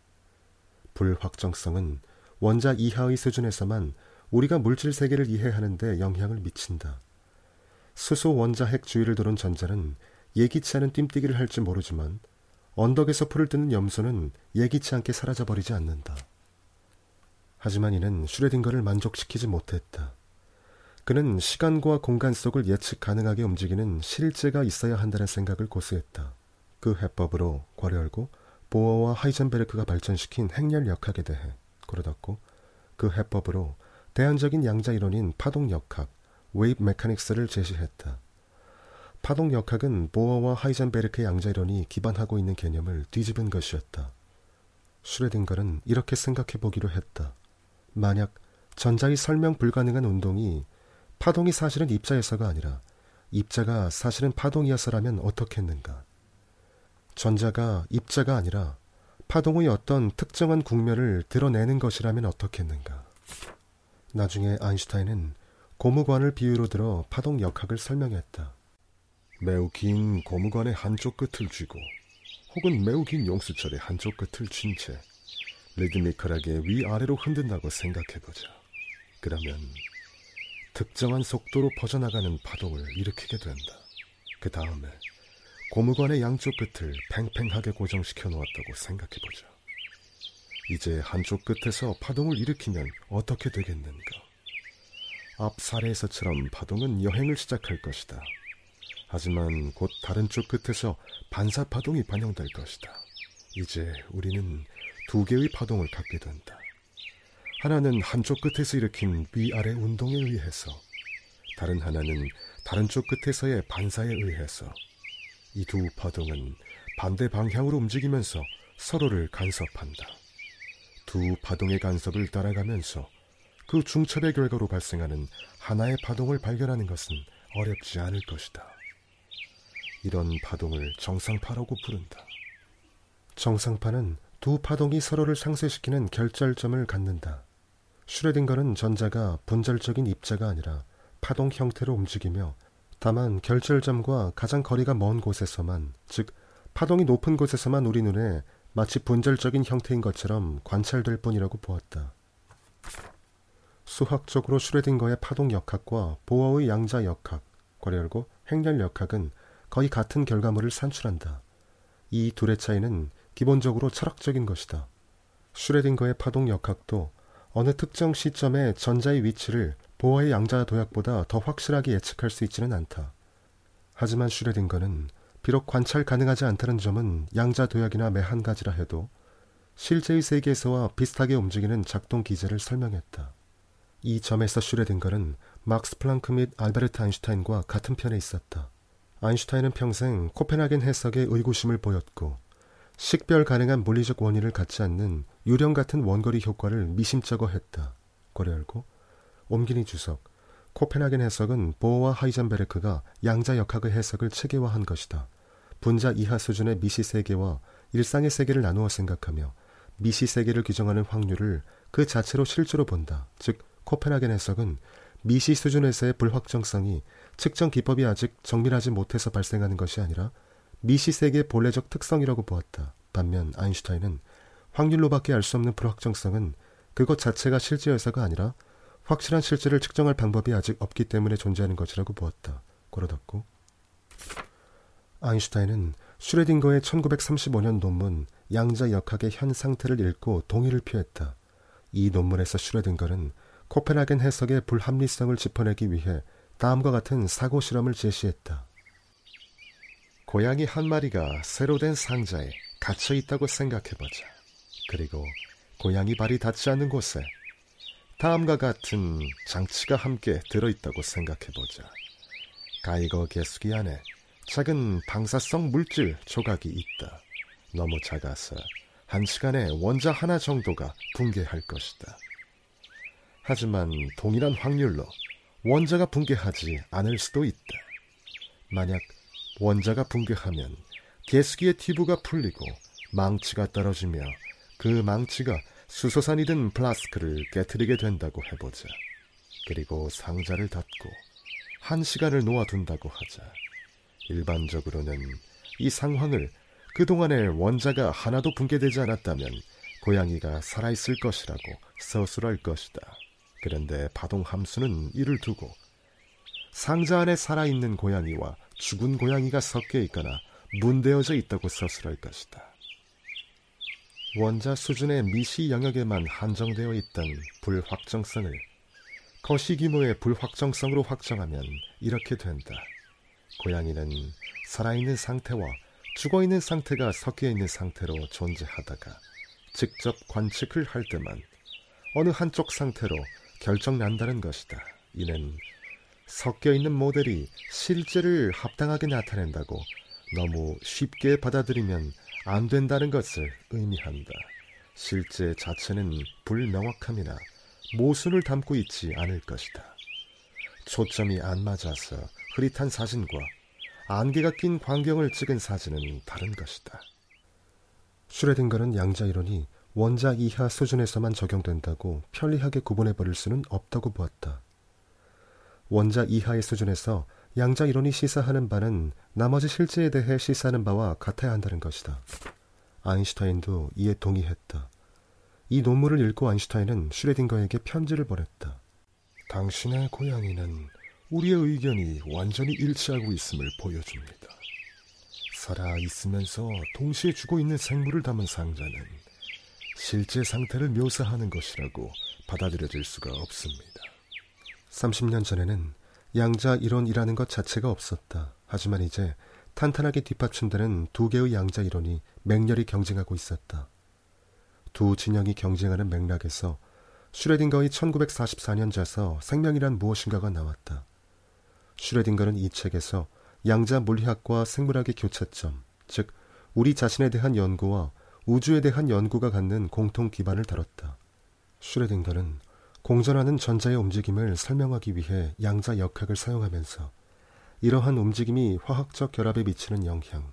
불확정성은 원자 이하의 수준에서만 우리가 물질 세계를 이해하는데 영향을 미친다. 수소 원자 핵 주위를 도는 전자는 예기치 않은 뜀뛰기를 할지 모르지만 언덕에서 풀을 뜨는 염소는 예기치 않게 사라져버리지 않는다. 하지만 이는 슈레딩거를 만족시키지 못했다. 그는 시간과 공간 속을 예측 가능하게 움직이는 실제가 있어야 한다는 생각을 고수했다. 그 해법으로 괄호 열고 보어와 하이젠베르크가 발전시킨 행렬 역학에 대해 그러닫고 그 파동 역학은 보어와 하이젠베르크 양자 이론이 기반하고 있는 개념을 뒤집은 것이었다. 슈레딩거는 이렇게 생각해 보기로 했다. 만약 전자의 설명 불가능한 운동이 파동이 사실은 입자에서가 아니라 입자가 사실은 파동이었어라면 어떻겠는가? 전자가 입자가 아니라 파동의 어떤 특정한 국면을 드러내는 것이라면 어떻겠는가? 나중에 아인슈타인은 고무관을 비유로 들어 파동 역학을 설명했다. 매우 긴 고무관의 한쪽 끝을 쥐고 혹은 매우 긴 용수철의 한쪽 끝을 쥔 채 리드미컬하게 위아래로 흔든다고 생각해보자. 그러면 특정한 속도로 퍼져나가는 파동을 일으키게 된다. 그 다음에 고무관의 양쪽 끝을 팽팽하게 고정시켜 놓았다고 생각해보자. 이제 한쪽 끝에서 파동을 일으키면 어떻게 되겠는가? 앞 사례에서처럼 파동은 여행을 시작할 것이다. 하지만 곧 다른 쪽 끝에서 반사 파동이 반영될 것이다. 이제 우리는 두 개의 파동을 갖게 된다. 하나는 한쪽 끝에서 일으킨 위아래 운동에 의해서, 다른 하나는 다른 쪽 끝에서의 반사에 의해서 이 두 파동은 반대 방향으로 움직이면서 서로를 간섭한다. 두 파동의 간섭을 따라가면서 그 중첩의 결과로 발생하는 하나의 파동을 발견하는 것은 어렵지 않을 것이다. 이런 파동을 정상파라고 부른다. 정상파는 두 파동이 서로를 상쇄시키는 결절점을 갖는다. 슈레딩거는 전자가 분절적인 입자가 아니라 파동 형태로 움직이며 다만 결절점과 가장 거리가 먼 곳에서만, 즉 파동이 높은 곳에서만 우리 눈에 마치 분절적인 형태인 것처럼 관찰될 뿐이라고 보았다. 수학적으로 슈레딩거의 파동 역학과 보어의 양자 역학, 괄호 열고 행렬 역학은 거의 같은 결과물을 산출한다. 이 둘의 차이는 기본적으로 철학적인 것이다. 슈레딩거의 파동 역학도 어느 특정 시점에 전자의 위치를 보어의 양자 도약보다 더 확실하게 예측할 수 있지는 않다. 하지만 슈레딩거는 비록 관찰 가능하지 않다는 점은 양자 도약이나 매한 가지라 해도 실제의 세계에서와 비슷하게 움직이는 작동 기제를 설명했다. 이 점에서 슈레딩거는 막스 플랑크 및 알베르트 아인슈타인과 같은 편에 있었다. 아인슈타인은 평생 코펜하겐 해석에 의구심을 보였고 식별 가능한 물리적 원인을 갖지 않는 유령 같은 원거리 효과를 미심쩍어 했다. 괄호 열고 옮긴이 주석 코펜하겐 해석은 보어와 하이젠베르크가 양자 역학의 해석을 체계화한 것이다. 분자 이하 수준의 미시 세계와 일상의 세계를 나누어 생각하며 미시 세계를 규정하는 확률을 그 자체로 실제로 본다. 즉 코펜하겐 해석은 미시 수준에서의 불확정성이 측정 기법이 아직 정밀하지 못해서 발생하는 것이 아니라 미시 세계의 본래적 특성이라고 보았다. 반면 아인슈타인은 확률로밖에 알 수 없는 불확정성은 그것 자체가 실제여서가 아니라 확실한 실제를 측정할 방법이 아직 없기 때문에 존재하는 것이라고 보았다. 고로닫고 아인슈타인은 슈레딩거의 1935년 논문 양자 역학의 현 상태를 읽고 동의를 표했다. 이 논문에서 슈레딩거는 코펜하겐 해석의 불합리성을 짚어내기 위해 다음과 같은 사고 실험을 제시했다. 고양이 한 마리가 새로 된 상자에 갇혀 있다고 생각해보자. 그리고 고양이 발이 닿지 않는 곳에 다음과 같은 장치가 함께 들어있다고 생각해보자. 가이거 개수기 안에 작은 방사성 물질 조각이 있다. 너무 작아서 한 시간에 원자 하나 정도가 붕괴할 것이다. 하지만 동일한 확률로 원자가 붕괴하지 않을 수도 있다. 만약 원자가 붕괴하면 계수기의 튜브가 풀리고 망치가 떨어지며 그 망치가 수소산이 든 플라스크를 깨뜨리게 된다고 해보자. 그리고 상자를 닫고 한 시간을 놓아둔다고 하자. 일반적으로는 이 상황을 그동안에 원자가 하나도 붕괴되지 않았다면 고양이가 살아있을 것이라고 서술할 것이다. 그런데 파동 함수는 이를 두고 상자 안에 살아있는 고양이와 죽은 고양이가 섞여 있거나 문대어져 있다고 서술할 것이다. 원자 수준의 미시 영역에만 한정되어 있던 불확정성을 거시 규모의 불확정성으로 확정하면 이렇게 된다. 고양이는 살아있는 상태와 죽어있는 상태가 섞여 있는 상태로 존재하다가 직접 관측을 할 때만 어느 한쪽 상태로 결정난다는 것이다. 이는 섞여 있는 모델이 실제를 합당하게 나타낸다고 너무 쉽게 받아들이면 안 된다는 것을 의미한다. 실제 자체는 불명확함이나 모순을 담고 있지 않을 것이다. 초점이 안 맞아서 흐릿한 사진과 안개가 낀 광경을 찍은 사진은 다른 것이다. 슈레딩거는 양자 이론이 원자 이하 수준에서만 적용된다고 편리하게 구분해 버릴 수는 없다고 보았다. 원자 이하의 수준에서 양자 이론이 시사하는 바는 나머지 실제에 대해 시사하는 바와 같아야 한다는 것이다. 아인슈타인도 이에 동의했다. 이 논문을 읽고 아인슈타인은 슈레딩거에게 편지를 보냈다. 당신의 고양이는 우리의 의견이 완전히 일치하고 있음을 보여줍니다. 살아 있으면서 동시에 죽어 있는 생물을 담은 상자는 실제 상태를 묘사하는 것이라고 받아들여질 수가 없습니다. 30년 전에는 양자 이론이라는 것 자체가 없었다. 하지만 이제 탄탄하게 뒷받침되는 두 개의 양자 이론이 맹렬히 경쟁하고 있었다. 두 진영이 경쟁하는 맥락에서 슈레딩거의 1944년 자서 생명이란 무엇인가가 나왔다. 슈레딩거는 이 책에서 양자 물리학과 생물학의 교차점, 즉 우리 자신에 대한 연구와 우주에 대한 연구가 갖는 공통 기반을 다뤘다. 슈레딩거는 공전하는 전자의 움직임을 설명하기 위해 양자 역학을 사용하면서 이러한 움직임이 화학적 결합에 미치는 영향,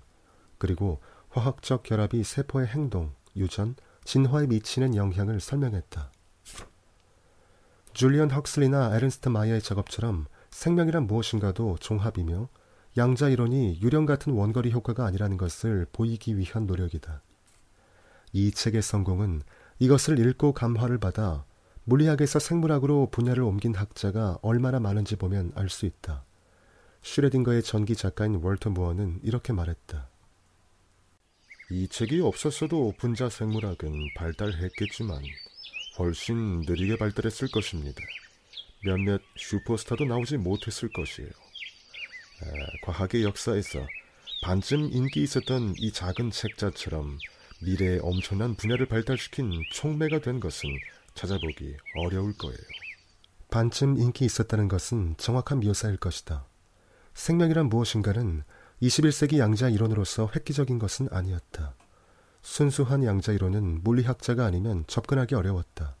그리고 화학적 결합이 세포의 행동, 유전, 진화에 미치는 영향을 설명했다. 줄리언 헉슬리나 에른스트 마이어의 작업처럼 생명이란 무엇인가도 종합이며 양자 이론이 유령 같은 원거리 효과가 아니라는 것을 보이기 위한 노력이다. 이 책의 성공은 이것을 읽고 감화를 받아 물리학에서 생물학으로 분야를 옮긴 학자가 얼마나 많은지 보면 알 수 있다. 슈레딩거의 전기 작가인 월터 무어는 이렇게 말했다. 이 책이 없었어도 분자 생물학은 발달했겠지만 훨씬 느리게 발달했을 것입니다. 몇몇 슈퍼스타도 나오지 못했을 것이에요. 아, 과학의 역사에서 반쯤 인기 있었던 이 작은 책자처럼 미래의 엄청난 분야를 발달시킨 촉매가 된 것은 찾아보기 어려울 거예요. 반쯤 인기 있었다는 것은 정확한 묘사일 것이다. 생명이란 무엇인가는 21세기 양자 이론으로서 획기적인 것은 아니었다. 순수한 양자 이론은 물리학자가 아니면 접근하기 어려웠다.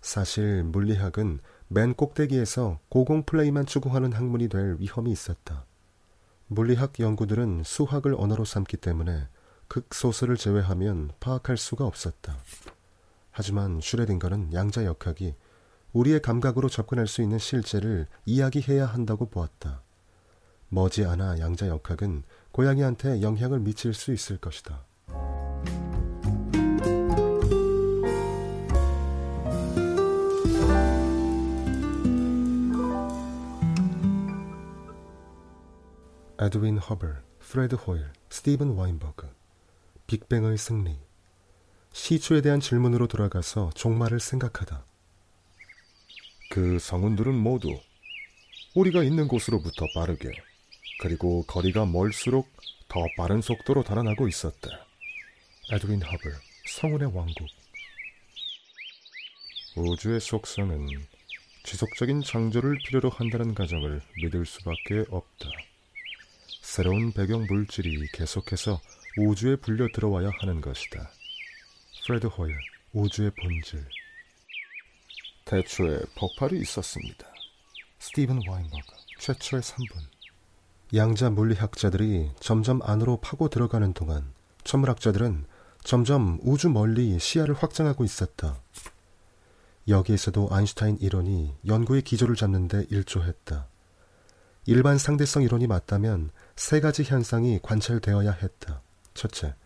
사실 물리학은 맨 꼭대기에서 고공 플레이만 추구하는 학문이 될 위험이 있었다. 물리학 연구들은 수학을 언어로 삼기 때문에 극소수를 제외하면 파악할 수가 없었다. 하지만 슈레딩거는 양자 역학이 우리의 감각으로 접근할 수 있는 실제를 이야기해야 한다고 보았다. 머지않아 양자 역학은 고양이한테 영향을 미칠 수 있을 것이다. 에드윈 허벌, 프레드 호일, 스티븐 와인버그, 빅뱅의 승리. 시초에 대한 질문으로 돌아가서 종말을 생각하다. 그 성운들은 모두 우리가 있는 곳으로부터 빠르게 그리고 거리가 멀수록 더 빠른 속도로 달아나고 있었다. 에드윈 허블, 성운의 왕국. 우주의 속성은 지속적인 창조를 필요로 한다는 가정을 믿을 수밖에 없다. 새로운 배경 물질이 계속해서 우주에 불려 들어와야 하는 것이다. 프레드 호일, 우주의 본질. 태초에 폭발이 있었습니다. 스티븐 와인버그, 최초의 3분. 양자 물리학자들이 점점 안으로 파고 들어가는 동안 천문학자들은 점점 우주 멀리 시야를 확장하고 있었다. 여기에서도 아인슈타인 이론이 연구의 기조를 잡는데 일조했다. 일반 상대성 이론이 맞다면 세 가지 현상이 관찰되어야 했다. 첫째,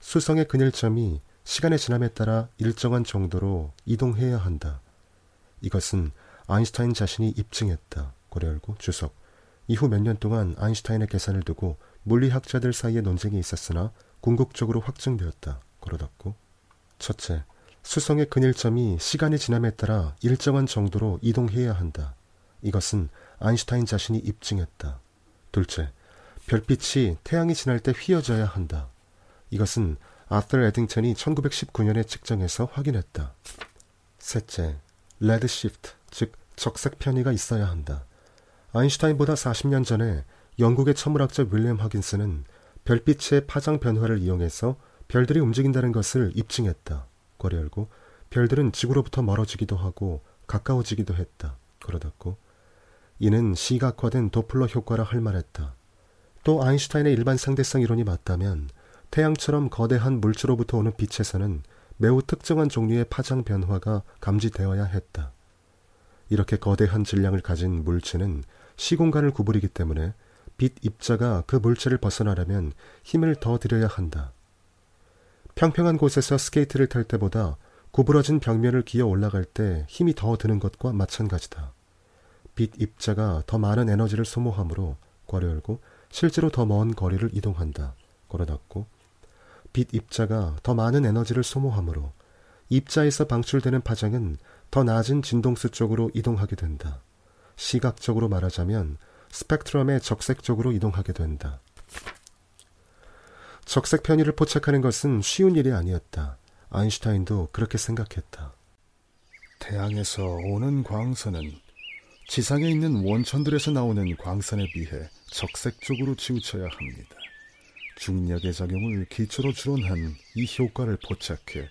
수성의 근일점이 시간의 지남에 따라 일정한 정도로 이동해야 한다. 이것은 아인슈타인 자신이 입증했다. 고려 열고 주석. 이후 몇 년 동안 아인슈타인의 계산을 두고 물리학자들 사이에 논쟁이 있었으나 궁극적으로 확증되었다. 고려 닫고. 첫째, 수성의 근일점이 시간의 지남에 따라 일정한 정도로 이동해야 한다. 이것은 아인슈타인 자신이 입증했다. 둘째, 별빛이 태양이 지날 때 휘어져야 한다. 이것은 아서 에딩턴이 1919년에 측정해서 확인했다. 셋째, red shift, 즉 적색 편의가 있어야 한다. 아인슈타인보다 40년 전에 영국의 천문학자 윌리엄 허긴스는 별빛의 파장 변화를 이용해서 별들이 움직인다는 것을 입증했다. 괄호 열고 별들은 지구로부터 멀어지기도 하고 가까워지기도 했다. 걸어 닫고 이는 시각화된 도플러 효과라 할 만했다. 또 아인슈타인의 일반 상대성 이론이 맞다면 태양처럼 거대한 물체로부터 오는 빛에서는 매우 특정한 종류의 파장 변화가 감지되어야 했다. 이렇게 거대한 질량을 가진 물체는 시공간을 구부리기 때문에 빛 입자가 그 물체를 벗어나려면 힘을 더 들여야 한다. 평평한 곳에서 스케이트를 탈 때보다 구부러진 벽면을 기어 올라갈 때 힘이 더 드는 것과 마찬가지다. 빛 입자가 더 많은 에너지를 소모하므로 괄호 열고 실제로 더 먼 거리를 이동한다. 괄호 닫고 빛 입자가 더 많은 에너지를 소모하므로 입자에서 방출되는 파장은 더 낮은 진동수 쪽으로 이동하게 된다. 시각적으로 말하자면 스펙트럼의 적색 쪽으로 이동하게 된다. 적색 편의를 포착하는 것은 쉬운 일이 아니었다. 아인슈타인도 그렇게 생각했다. 태양에서 오는 광선은 지상에 있는 원천들에서 나오는 광선에 비해 적색 쪽으로 치우쳐야 합니다. 중력의 작용을 기초로 추론한 이 효과를 포착해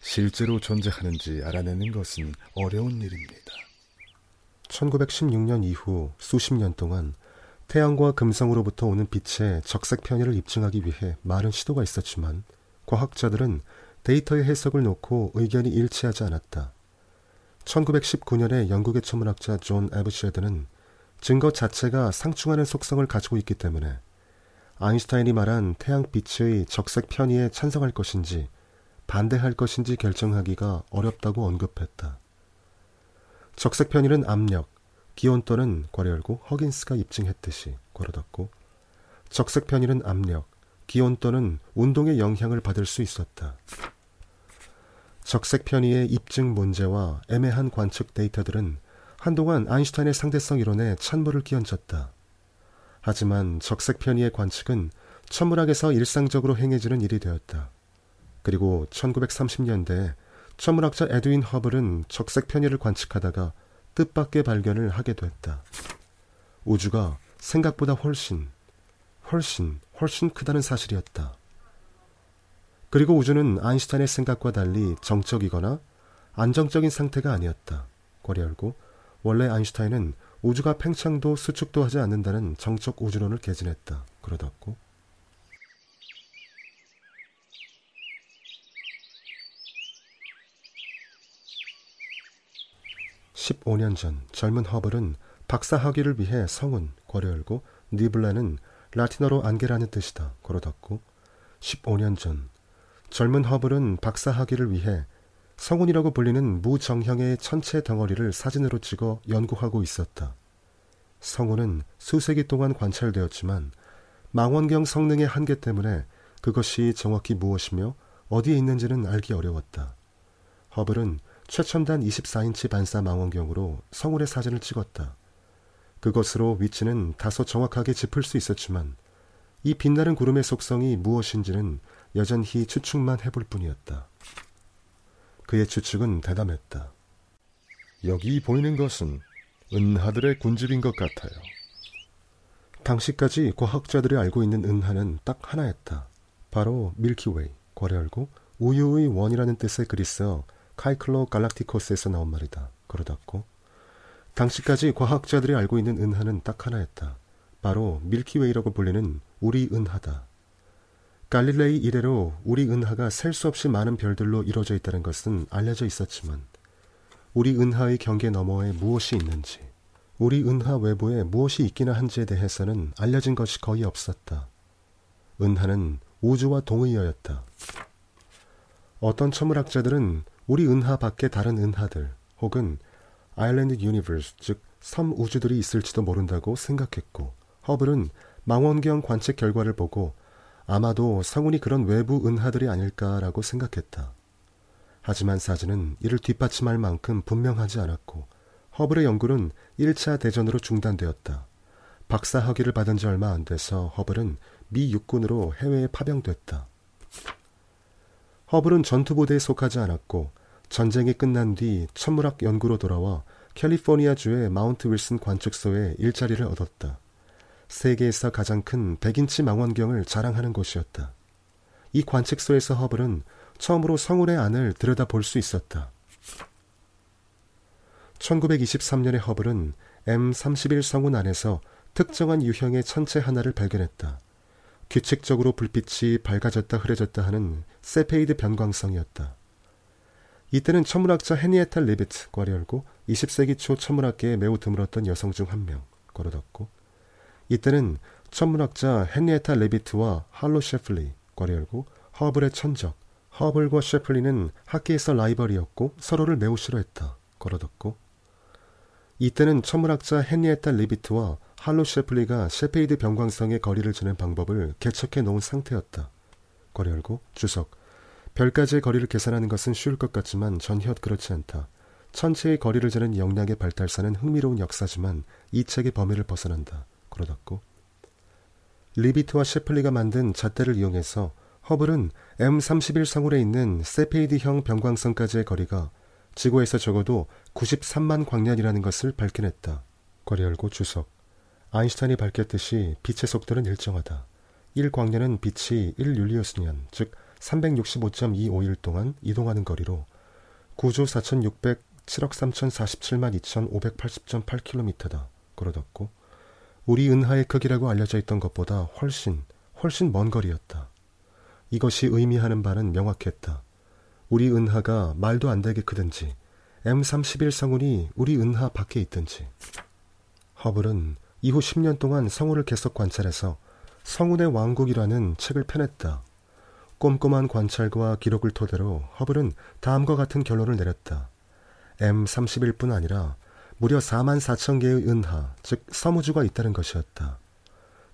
실제로 존재하는지 알아내는 것은 어려운 일입니다. 1916년 이후 수십 년 동안 태양과 금성으로부터 오는 빛의 적색 편의를 입증하기 위해 많은 시도가 있었지만 과학자들은 데이터의 해석을 놓고 의견이 일치하지 않았다. 1919년에 영국의 천문학자 존 에버셰드는 증거 자체가 상충하는 속성을 가지고 있기 때문에 아인슈타인이 말한 태양빛의 적색 편의에 찬성할 것인지 반대할 것인지 결정하기가 어렵다고 언급했다. 적색 편의는 압력, 기온 또는 괄호 열고 허긴스가 입증했듯이 괄호 닫고 적색 편의는 압력, 기온 또는 운동의 영향을 받을 수 있었다. 적색 편의의 입증 문제와 애매한 관측 데이터들은 한동안 아인슈타인의 상대성 이론에 찬물을 끼얹었다. 하지만 적색 편의의 관측은 천문학에서 일상적으로 행해지는 일이 되었다. 그리고 1930년대 천문학자 에드윈 허블은 적색 편의를 관측하다가 뜻밖의 발견을 하게 됐다. 우주가 생각보다 훨씬, 훨씬, 훨씬 크다는 사실이었다. 그리고 우주는 아인슈타인의 생각과 달리 정적이거나 안정적인 상태가 아니었다. 괄리 열고 원래 아인슈타인은 우주가 팽창도 수축도 하지 않는다는 정적 우주론을 개진했다. 그러닫고 15년 전 젊은 허블은 박사 학위를 위해 성운 괄호 열고 니블라는 라틴어로 안개라는 뜻이다. 닫고 15년 전 젊은 허블은 박사 학위를 위해 성운이라고 불리는 무정형의 천체 덩어리를 사진으로 찍어 연구하고 있었다. 성운은 수세기 동안 관찰되었지만 망원경 성능의 한계 때문에 그것이 정확히 무엇이며 어디에 있는지는 알기 어려웠다. 허블은 최첨단 24인치 반사 망원경으로 성울의 사진을 찍었다. 그것으로 위치는 다소 정확하게 짚을 수 있었지만 이 빛나는 구름의 속성이 무엇인지는 여전히 추측만 해볼 뿐이었다. 그의 추측은 대담했다. 여기 보이는 것은 은하들의 군집인 것 같아요. 당시까지 과학자들이 알고 있는 은하는 딱 하나였다. 바로 Milky Way, 괄호 열고 우유의 원이라는 뜻의 그리스어 kyklos galaktikos에서 나온 말이다. 괄호 닫고 당시까지 과학자들이 알고 있는 은하는 딱 하나였다. 바로 Milky Way라고 불리는 우리 은하다. 갈릴레이 이래로 우리 은하가 셀 수 없이 많은 별들로 이루어져 있다는 것은 알려져 있었지만 우리 은하의 경계 너머에 무엇이 있는지 우리 은하 외부에 무엇이 있기나 한지에 대해서는 알려진 것이 거의 없었다. 은하는 우주와 동의어였다. 어떤 천문학자들은 우리 은하 밖에 다른 은하들 혹은 island universe 즉 섬 우주들이 있을지도 모른다고 생각했고 허블은 망원경 관측 결과를 보고 아마도 성운이 그런 외부 은하들이 아닐까라고 생각했다. 하지만 사진은 이를 뒷받침할 만큼 분명하지 않았고 허블의 연구는 1차 대전으로 중단되었다. 박사 학위를 받은 지 얼마 안 돼서 허블은 미 육군으로 해외에 파병됐다. 허블은 전투부대에 속하지 않았고 전쟁이 끝난 뒤 천문학 연구로 돌아와 캘리포니아주의 마운트 윌슨 관측소에 일자리를 얻었다. 세계에서 가장 큰 100인치 망원경을 자랑하는 곳이었다. 이 관측소에서 허블은 처음으로 성운의 안을 들여다볼 수 있었다. 1923년에 허블은 M31 성운 안에서 특정한 유형의 천체 하나를 발견했다. 규칙적으로 불빛이 밝아졌다 흐려졌다 하는 세페이드 변광성이었다. 이때는 천문학자 헨리에타 리비트 괄호 열고 20세기 초 천문학계에 매우 드물었던 여성 중 한명 닫고 이때는 천문학자 헨리에타 리비트와 할로 셰플리 괄호 열고 허블의 천적 허블과 셰플리는 학계에서 라이벌이었고 서로를 매우 싫어했다 괄호 닫고 이때는 천문학자 헤니에타 리비트와 할로 셰플리가 셰페이드 변광성의 거리를 주는 방법을 개척해 놓은 상태였다. 거리 열고 주석 별까지의 거리를 계산하는 것은 쉬울 것 같지만 전혀 그렇지 않다. 천체의 거리를 재는 역량의 발달사는 흥미로운 역사지만 이 책의 범위를 벗어난다. 걸어닫고 리비트와 셰플리가 만든 잣대를 이용해서 허블은 M31 성울에 있는 세페이드형 변광성까지의 거리가 지구에서 적어도 93만 광년이라는 것을 밝혀냈다. 거리 열고 주석 아인슈타인이 밝혔듯이 빛의 속도는 일정하다. 1광년은 빛이 1율리우스년, 즉 365.251 동안 이동하는 거리로 9조 4,607억 3,047만 2,580.8km다. 걸어뒀고 우리 은하의 크기라고 알려져 있던 것보다 훨씬 훨씬 먼 거리였다. 이것이 의미하는 바는 명확했다. 우리 은하가 말도 안 되게 크든지 M31 성운이 우리 은하 밖에 있든지 허블은 이후 10년 동안 성운을 계속 관찰해서 성운의 왕국이라는 책을 펴냈다. 꼼꼼한 관찰과 기록을 토대로 허블은 다음과 같은 결론을 내렸다. M31뿐 아니라 무려 4만 4천 개의 은하, 즉 서무주가 있다는 것이었다.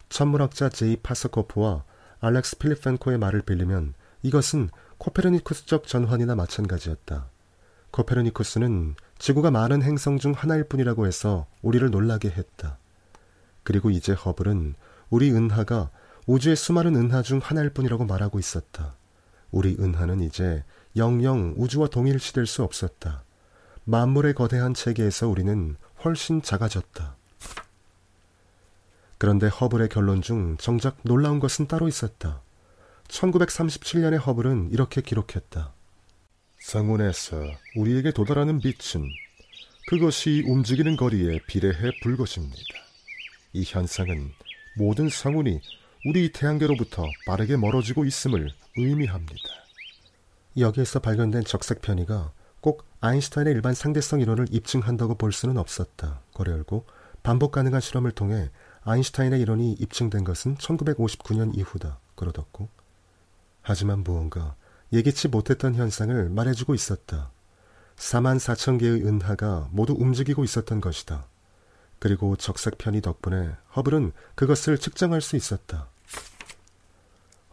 천문학자 제이 파서코프와 알렉스 필리펜코의 말을 빌리면 이것은 코페르니쿠스적 전환이나 마찬가지였다. 코페르니쿠스는 지구가 많은 행성 중 하나일 뿐이라고 해서 우리를 놀라게 했다. 그리고 이제 허블은 우리 은하가 우주의 수많은 은하 중 하나일 뿐이라고 말하고 있었다. 우리 은하는 이제 영영 우주와 동일시될 수 없었다. 만물의 거대한 체계에서 우리는 훨씬 작아졌다. 그런데 허블의 결론 중 정작 놀라운 것은 따로 있었다. 1937년에 허블은 이렇게 기록했다. 상온에서 우리에게 도달하는 빛은 그것이 움직이는 거리에 비례해 불 것입니다. 이 현상은 모든 상운이 우리 태양계로부터 빠르게 멀어지고 있음을 의미합니다. 여기에서 발견된 적색 편의가 꼭 아인슈타인의 일반 상대성 이론을 입증한다고 볼 수는 없었다. 거래 열고 반복 가능한 실험을 통해 아인슈타인의 이론이 입증된 것은 1959년 이후다. 걸어뒀고 하지만 무언가 예기치 못했던 현상을 말해주고 있었다. 4만 4천 개의 은하가 모두 움직이고 있었던 것이다. 그리고 적색 편의 덕분에 허블은 그것을 측정할 수 있었다.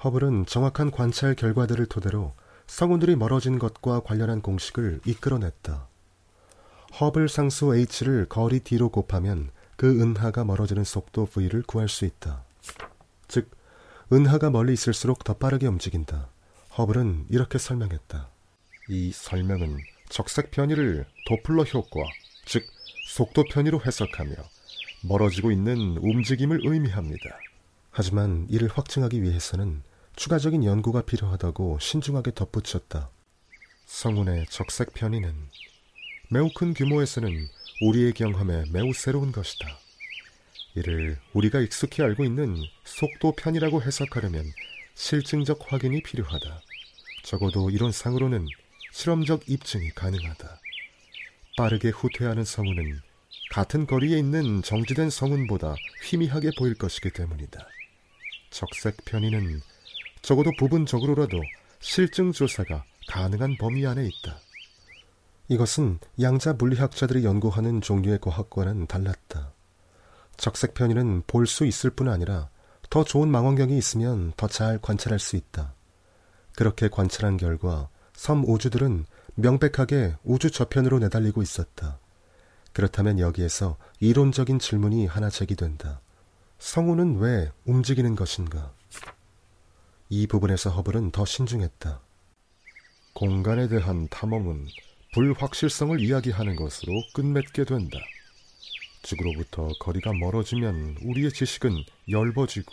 허블은 정확한 관찰 결과들을 토대로 성운들이 멀어진 것과 관련한 공식을 이끌어냈다. 허블 상수 h를 거리 d로 곱하면 그 은하가 멀어지는 속도 v를 구할 수 있다. 즉, 은하가 멀리 있을수록 더 빠르게 움직인다. 허블은 이렇게 설명했다. 이 설명은 적색 편의를 도플러 효과, 즉 속도 편의로 해석하며 멀어지고 있는 움직임을 의미합니다. 하지만 이를 확증하기 위해서는 추가적인 연구가 필요하다고 신중하게 덧붙였다. 성운의 적색 편의는 매우 큰 규모에서는 우리의 경험에 매우 새로운 것이다. 이를 우리가 익숙히 알고 있는 속도 편이라고 해석하려면 실증적 확인이 필요하다. 적어도 이론상으로는 실험적 입증이 가능하다. 빠르게 후퇴하는 성운은 같은 거리에 있는 정지된 성운보다 희미하게 보일 것이기 때문이다. 적색 편의는 적어도 부분적으로라도 실증 조사가 가능한 범위 안에 있다. 이것은 양자 물리학자들이 연구하는 종류의 과학과는 달랐다. 적색 편의는 볼 수 있을 뿐 아니라 더 좋은 망원경이 있으면 더 잘 관찰할 수 있다. 그렇게 관찰한 결과 섬 우주들은 명백하게 우주 저편으로 내달리고 있었다. 그렇다면 여기에서 이론적인 질문이 하나 제기된다. 성우는 왜 움직이는 것인가? 이 부분에서 허블은 더 신중했다. 공간에 대한 탐험은 불확실성을 이야기하는 것으로 끝맺게 된다. 지구로부터 거리가 멀어지면 우리의 지식은 엷어지고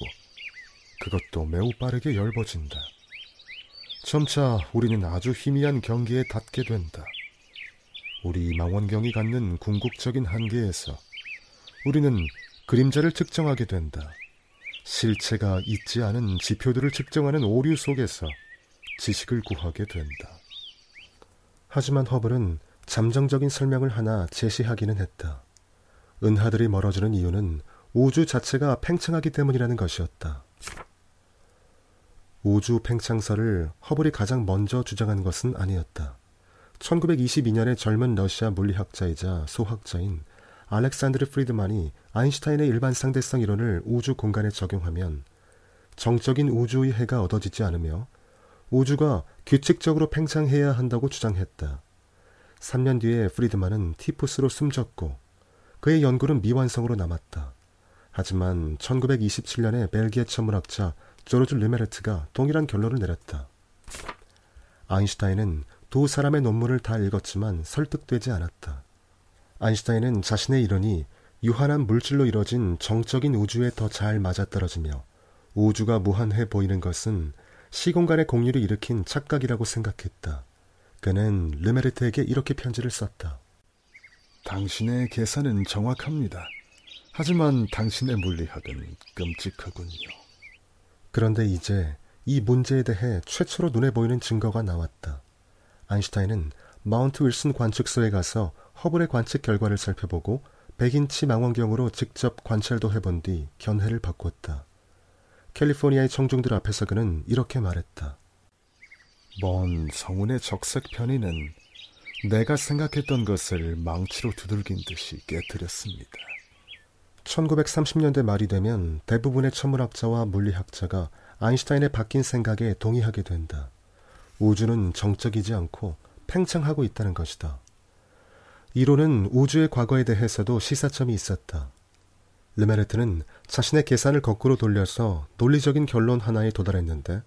그것도 매우 빠르게 엷어진다. 점차 우리는 아주 희미한 경계에 닿게 된다. 우리 망원경이 갖는 궁극적인 한계에서 우리는 그림자를 측정하게 된다. 실체가 있지 않은 지표들을 측정하는 오류 속에서 지식을 구하게 된다. 하지만 허블은 잠정적인 설명을 하나 제시하기는 했다. 은하들이 멀어지는 이유는 우주 자체가 팽창하기 때문이라는 것이었다. 우주 팽창설을 허블이 가장 먼저 주장한 것은 아니었다. 1922년에 젊은 러시아 물리학자이자 소학자인 알렉산드르 프리드만이 아인슈타인의 일반 상대성 이론을 우주 공간에 적용하면 정적인 우주의 해가 얻어지지 않으며 우주가 규칙적으로 팽창해야 한다고 주장했다. 3년 뒤에 프리드만은 티푸스로 숨졌고 그의 연구는 미완성으로 남았다. 하지만 1927년에 벨기에 천문학자 조르주 르메르트가 동일한 결론을 내렸다. 아인슈타인은 두 사람의 논문을 다 읽었지만 설득되지 않았다. 아인슈타인은 자신의 이론이 유한한 물질로 이뤄진 정적인 우주에 더 잘 맞아떨어지며 우주가 무한해 보이는 것은 시공간의 공유를 일으킨 착각이라고 생각했다. 그는 르메르트에게 이렇게 편지를 썼다. 당신의 계산은 정확합니다. 하지만 당신의 물리학은 끔찍하군요. 그런데 이제 이 문제에 대해 최초로 눈에 보이는 증거가 나왔다. 아인슈타인은 마운트 윌슨 관측소에 가서 허블의 관측 결과를 살펴보고 100인치 망원경으로 직접 관찰도 해본 뒤 견해를 바꿨다. 캘리포니아의 청중들 앞에서 그는 이렇게 말했다. 먼 성운의 적색 편의는 내가 생각했던 것을 망치로 두들긴 듯이 깨뜨렸습니다. 1930년대 말이 되면 대부분의 천문학자와 물리학자가 아인슈타인의 바뀐 생각에 동의하게 된다. 우주는 정적이지 않고 팽창하고 있다는 것이다. 이론은 우주의 과거에 대해서도 시사점이 있었다. 르메르트는 자신의 계산을 거꾸로 돌려서 논리적인 결론 하나에 도달했는데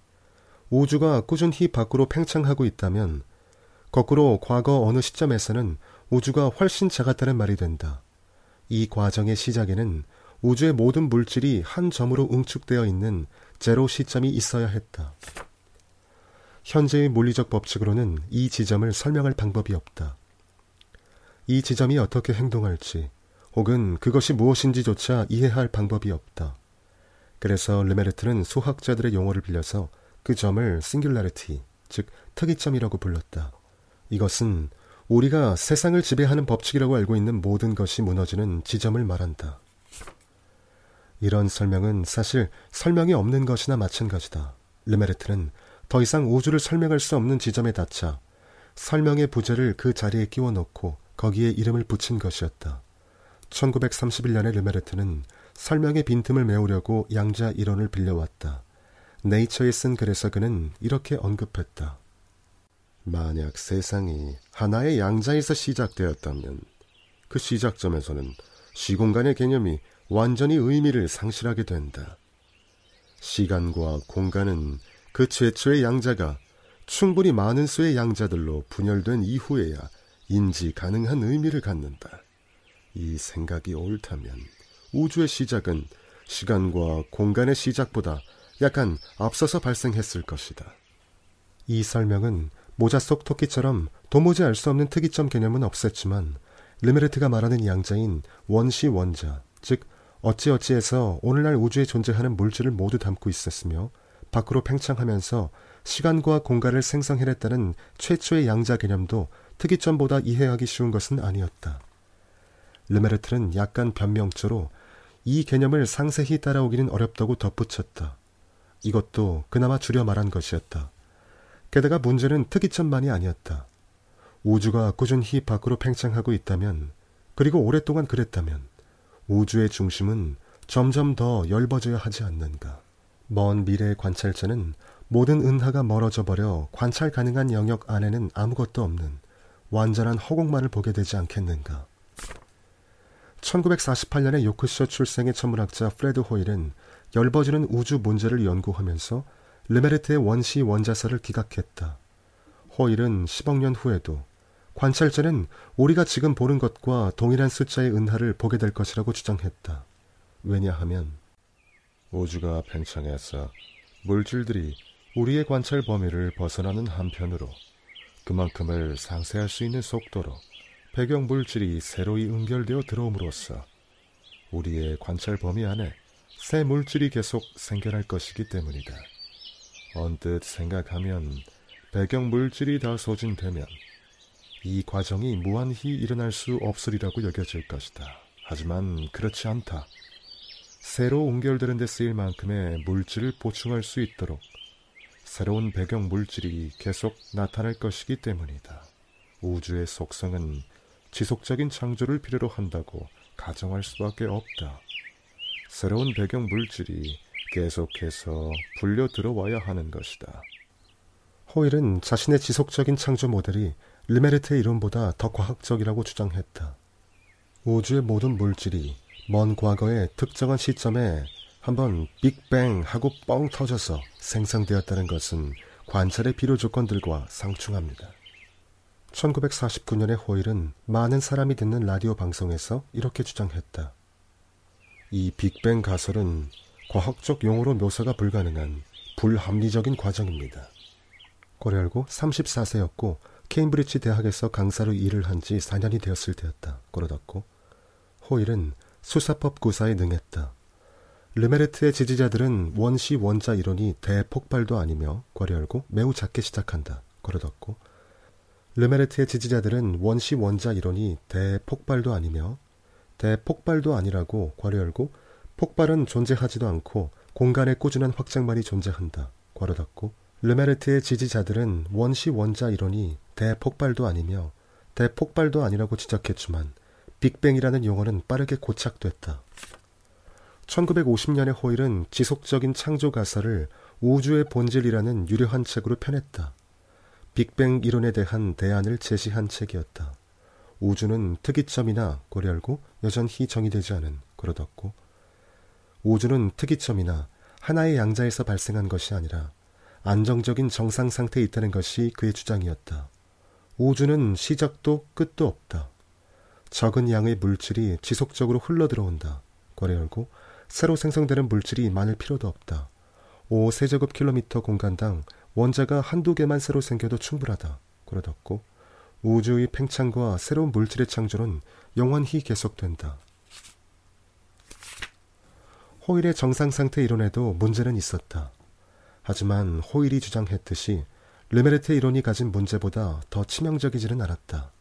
우주가 꾸준히 밖으로 팽창하고 있다면 거꾸로 과거 어느 시점에서는 우주가 훨씬 작았다는 말이 된다. 이 과정의 시작에는 우주의 모든 물질이 한 점으로 응축되어 있는 제로 시점이 있어야 했다. 현재의 물리적 법칙으로는 이 지점을 설명할 방법이 없다. 이 지점이 어떻게 행동할지 혹은 그것이 무엇인지조차 이해할 방법이 없다. 그래서 르메르트는 수학자들의 용어를 빌려서 그 점을 싱귤라리티, 즉 특이점이라고 불렀다. 이것은 우리가 세상을 지배하는 법칙이라고 알고 있는 모든 것이 무너지는 지점을 말한다. 이런 설명은 사실 설명이 없는 것이나 마찬가지다. 르메르트는 더 이상 우주를 설명할 수 없는 지점에 닿자 설명의 부재를 그 자리에 끼워 넣고 거기에 이름을 붙인 것이었다. 1931년에 르메르트는 설명의 빈틈을 메우려고 양자 이론을 빌려왔다. 네이처에 쓴 글에서 그는 이렇게 언급했다. 만약 세상이 하나의 양자에서 시작되었다면 그 시작점에서는 시공간의 개념이 완전히 의미를 상실하게 된다. 시간과 공간은 그 최초의 양자가 충분히 많은 수의 양자들로 분열된 이후에야 인지 가능한 의미를 갖는다. 이 생각이 옳다면 우주의 시작은 시간과 공간의 시작보다 약간 앞서서 발생했을 것이다. 이 설명은 모자 속 토끼처럼 도무지 알 수 없는 특이점 개념은 없었지만 르메르트가 말하는 양자인 원시 원자, 즉 어찌어찌해서 오늘날 우주에 존재하는 물질을 모두 담고 있었으며 밖으로 팽창하면서 시간과 공간을 생성해냈다는 최초의 양자 개념도 특이점보다 이해하기 쉬운 것은 아니었다. 르메르트는 약간 변명처로 이 개념을 상세히 따라오기는 어렵다고 덧붙였다. 이것도 그나마 줄여 말한 것이었다. 게다가 문제는 특이점만이 아니었다. 우주가 꾸준히 밖으로 팽창하고 있다면, 그리고 오랫동안 그랬다면, 우주의 중심은 점점 더 엷어져야 하지 않는가. 먼 미래의 관찰자는 모든 은하가 멀어져 버려 관찰 가능한 영역 안에는 아무것도 없는 완전한 허공만을 보게 되지 않겠는가. 1948년에 요크셔 출생의 천문학자 프레드 호일은 엷어지는 우주 문제를 연구하면서 르메르트의 원시 원자설을 기각했다. 호일은 10억 년 후에도 관찰자는 우리가 지금 보는 것과 동일한 숫자의 은하를 보게 될 것이라고 주장했다. 왜냐하면 우주가 팽창해서 물질들이 우리의 관찰 범위를 벗어나는 한편으로 그만큼을 상쇄할 수 있는 속도로 배경 물질이 새로이 응결되어 들어옴으로써 우리의 관찰 범위 안에 새 물질이 계속 생겨날 것이기 때문이다. 언뜻 생각하면 배경 물질이 다 소진되면 이 과정이 무한히 일어날 수 없으리라고 여겨질 것이다. 하지만 그렇지 않다. 새로 옹결되는 데 쓰일 만큼의 물질을 보충할 수 있도록 새로운 배경 물질이 계속 나타날 것이기 때문이다. 우주의 속성은 지속적인 창조를 필요로 한다고 가정할 수밖에 없다. 새로운 배경 물질이 계속해서 불려 들어와야 하는 것이다. 호일은 자신의 지속적인 창조 모델이 르메르트의 이론보다 더 과학적이라고 주장했다. 우주의 모든 물질이 먼 과거의 특정한 시점에 한번 빅뱅 하고 뻥 터져서 생성되었다는 것은 관찰의 필요 조건들과 상충합니다. 1949년에 호일은 많은 사람이 듣는 라디오 방송에서 이렇게 주장했다. 이 빅뱅 가설은 과학적 용어로 묘사가 불가능한 불합리적인 과정입니다. 고려알고 34세였고 케임브리지 대학에서 강사로 일을 한 지 4년이 되었을 때였다. 꼬러닫고 호일은 수사법 구사에 능했다. 르메르트의 지지자들은 원시 원자 이론이 대폭발도 아니며 괄호 열고 매우 작게 시작한다. 걸어뒀고 르메르트의 지지자들은 원시 원자 이론이 대폭발도 아니며 대폭발도 아니라고 괄호 열고 폭발은 존재하지도 않고 공간의 꾸준한 확장만이 존재한다. 괄호 닫고 르메르트의 지지자들은 원시 원자 이론이 대폭발도 아니며 대폭발도 아니라고 지적했지만 빅뱅이라는 용어는 빠르게 고착됐다. 1950년에 호일은 지속적인 창조 가설을 우주의 본질이라는 유려한 책으로 펴냈다. 빅뱅 이론에 대한 대안을 제시한 책이었다. 우주는 특이점이나 고리 열고 여전히 정의되지 않은 그러뒀고 우주는 특이점이나 하나의 양자에서 발생한 것이 아니라 안정적인 정상 상태에 있다는 것이 그의 주장이었다. 우주는 시작도 끝도 없다. 적은 양의 물질이 지속적으로 흘러들어온다. 괄호 열고 새로 생성되는 물질이 많을 필요도 없다. 5세제곱킬로미터 공간당 원자가 한두 개만 새로 생겨도 충분하다. 닫고 우주의 팽창과 새로운 물질의 창조는 영원히 계속된다. 호일의 정상 상태 이론에도 문제는 있었다. 하지만 호일이 주장했듯이 르메르트 이론이 가진 문제보다 더 치명적이지는 않았다.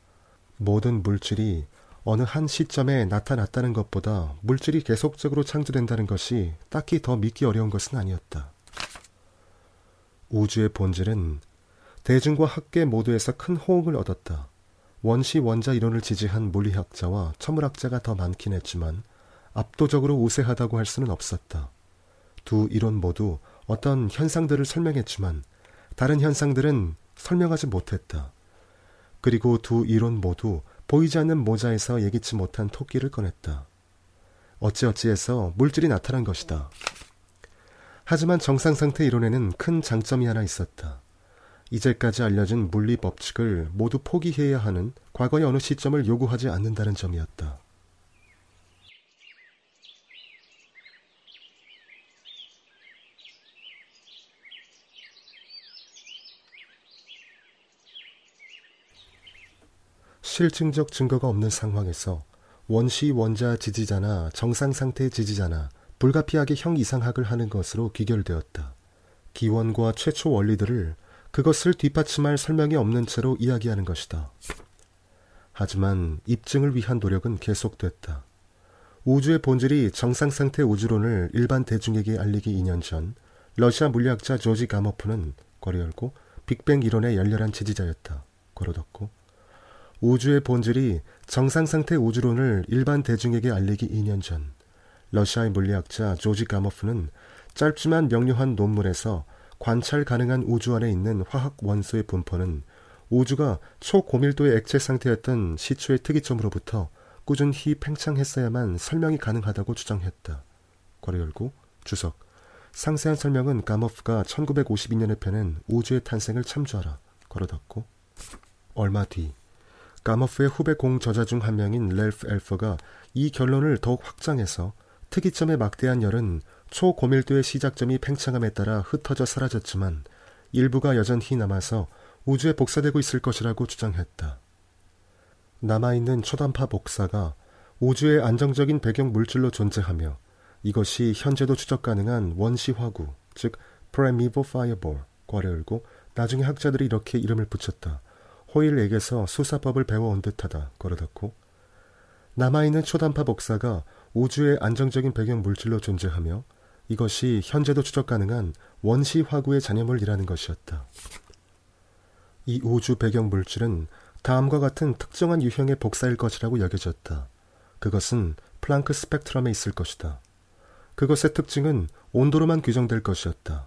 모든 물질이 어느 한 시점에 나타났다는 것보다 물질이 계속적으로 창조된다는 것이 딱히 더 믿기 어려운 것은 아니었다. 우주의 본질은 대중과 학계 모두에서 큰 호응을 얻었다. 원시 원자 이론을 지지한 물리학자와 천문학자가 더 많긴 했지만 압도적으로 우세하다고 할 수는 없었다. 두 이론 모두 어떤 현상들을 설명했지만 다른 현상들은 설명하지 못했다. 그리고 두 이론 모두 보이지 않는 모자에서 예기치 못한 토끼를 꺼냈다. 어찌어찌해서 물질이 나타난 것이다. 하지만 정상 상태 이론에는 큰 장점이 하나 있었다. 이제까지 알려진 물리 법칙을 모두 포기해야 하는 과거의 어느 시점을 요구하지 않는다는 점이었다. 실증적 증거가 없는 상황에서 원시 원자 지지자나 정상 상태 지지자나 불가피하게 형 이상학을 하는 것으로 귀결되었다. 기원과 최초 원리들을 그것을 뒷받침할 설명이 없는 채로 이야기하는 것이다. 하지만 입증을 위한 노력은 계속됐다. 우주의 본질이 정상 상태 우주론을 일반 대중에게 알리기 2년 전 러시아 물리학자 조지 가머프는 괄호 열고 빅뱅 이론의 열렬한 지지자였다. 닫고 우주의 본질이 정상 상태 우주론을 일반 대중에게 알리기 2년 전 러시아의 물리학자 조지 가머프는 짧지만 명료한 논문에서 관찰 가능한 우주 안에 있는 화학 원소의 분포는 우주가 초고밀도의 액체 상태였던 시초의 특이점으로부터 꾸준히 팽창했어야만 설명이 가능하다고 주장했다. 괄호 열고 주석 상세한 설명은 가머프가 1952년에 펴낸 우주의 탄생을 참조하라. 걸어 닫고 얼마 뒤 가머프의 후배 공저자 중 한 명인 렐프 엘퍼가 이 결론을 더욱 확장해서 특이점의 막대한 열은 초고밀도의 시작점이 팽창함에 따라 흩어져 사라졌지만 일부가 여전히 남아서 우주에 복사되고 있을 것이라고 주장했다. 남아있는 초단파 복사가 우주의 안정적인 배경 물질로 존재하며 이것이 현재도 추적 가능한 원시 화구, 즉 Primeval Fireball, 괄호 열고 나중에 학자들이 이렇게 이름을 붙였다. 호일에게서 수사법을 배워온 듯하다. 괄호 닫고 남아있는 초단파 복사가 우주의 안정적인 배경 물질로 존재하며 이것이 현재도 추적 가능한 원시 화구의 잔여물이라는 것이었다. 이 우주 배경 물질은 다음과 같은 특정한 유형의 복사일 것이라고 여겨졌다. 그것은 플랑크 스펙트럼에 있을 것이다. 그것의 특징은 온도로만 규정될 것이었다.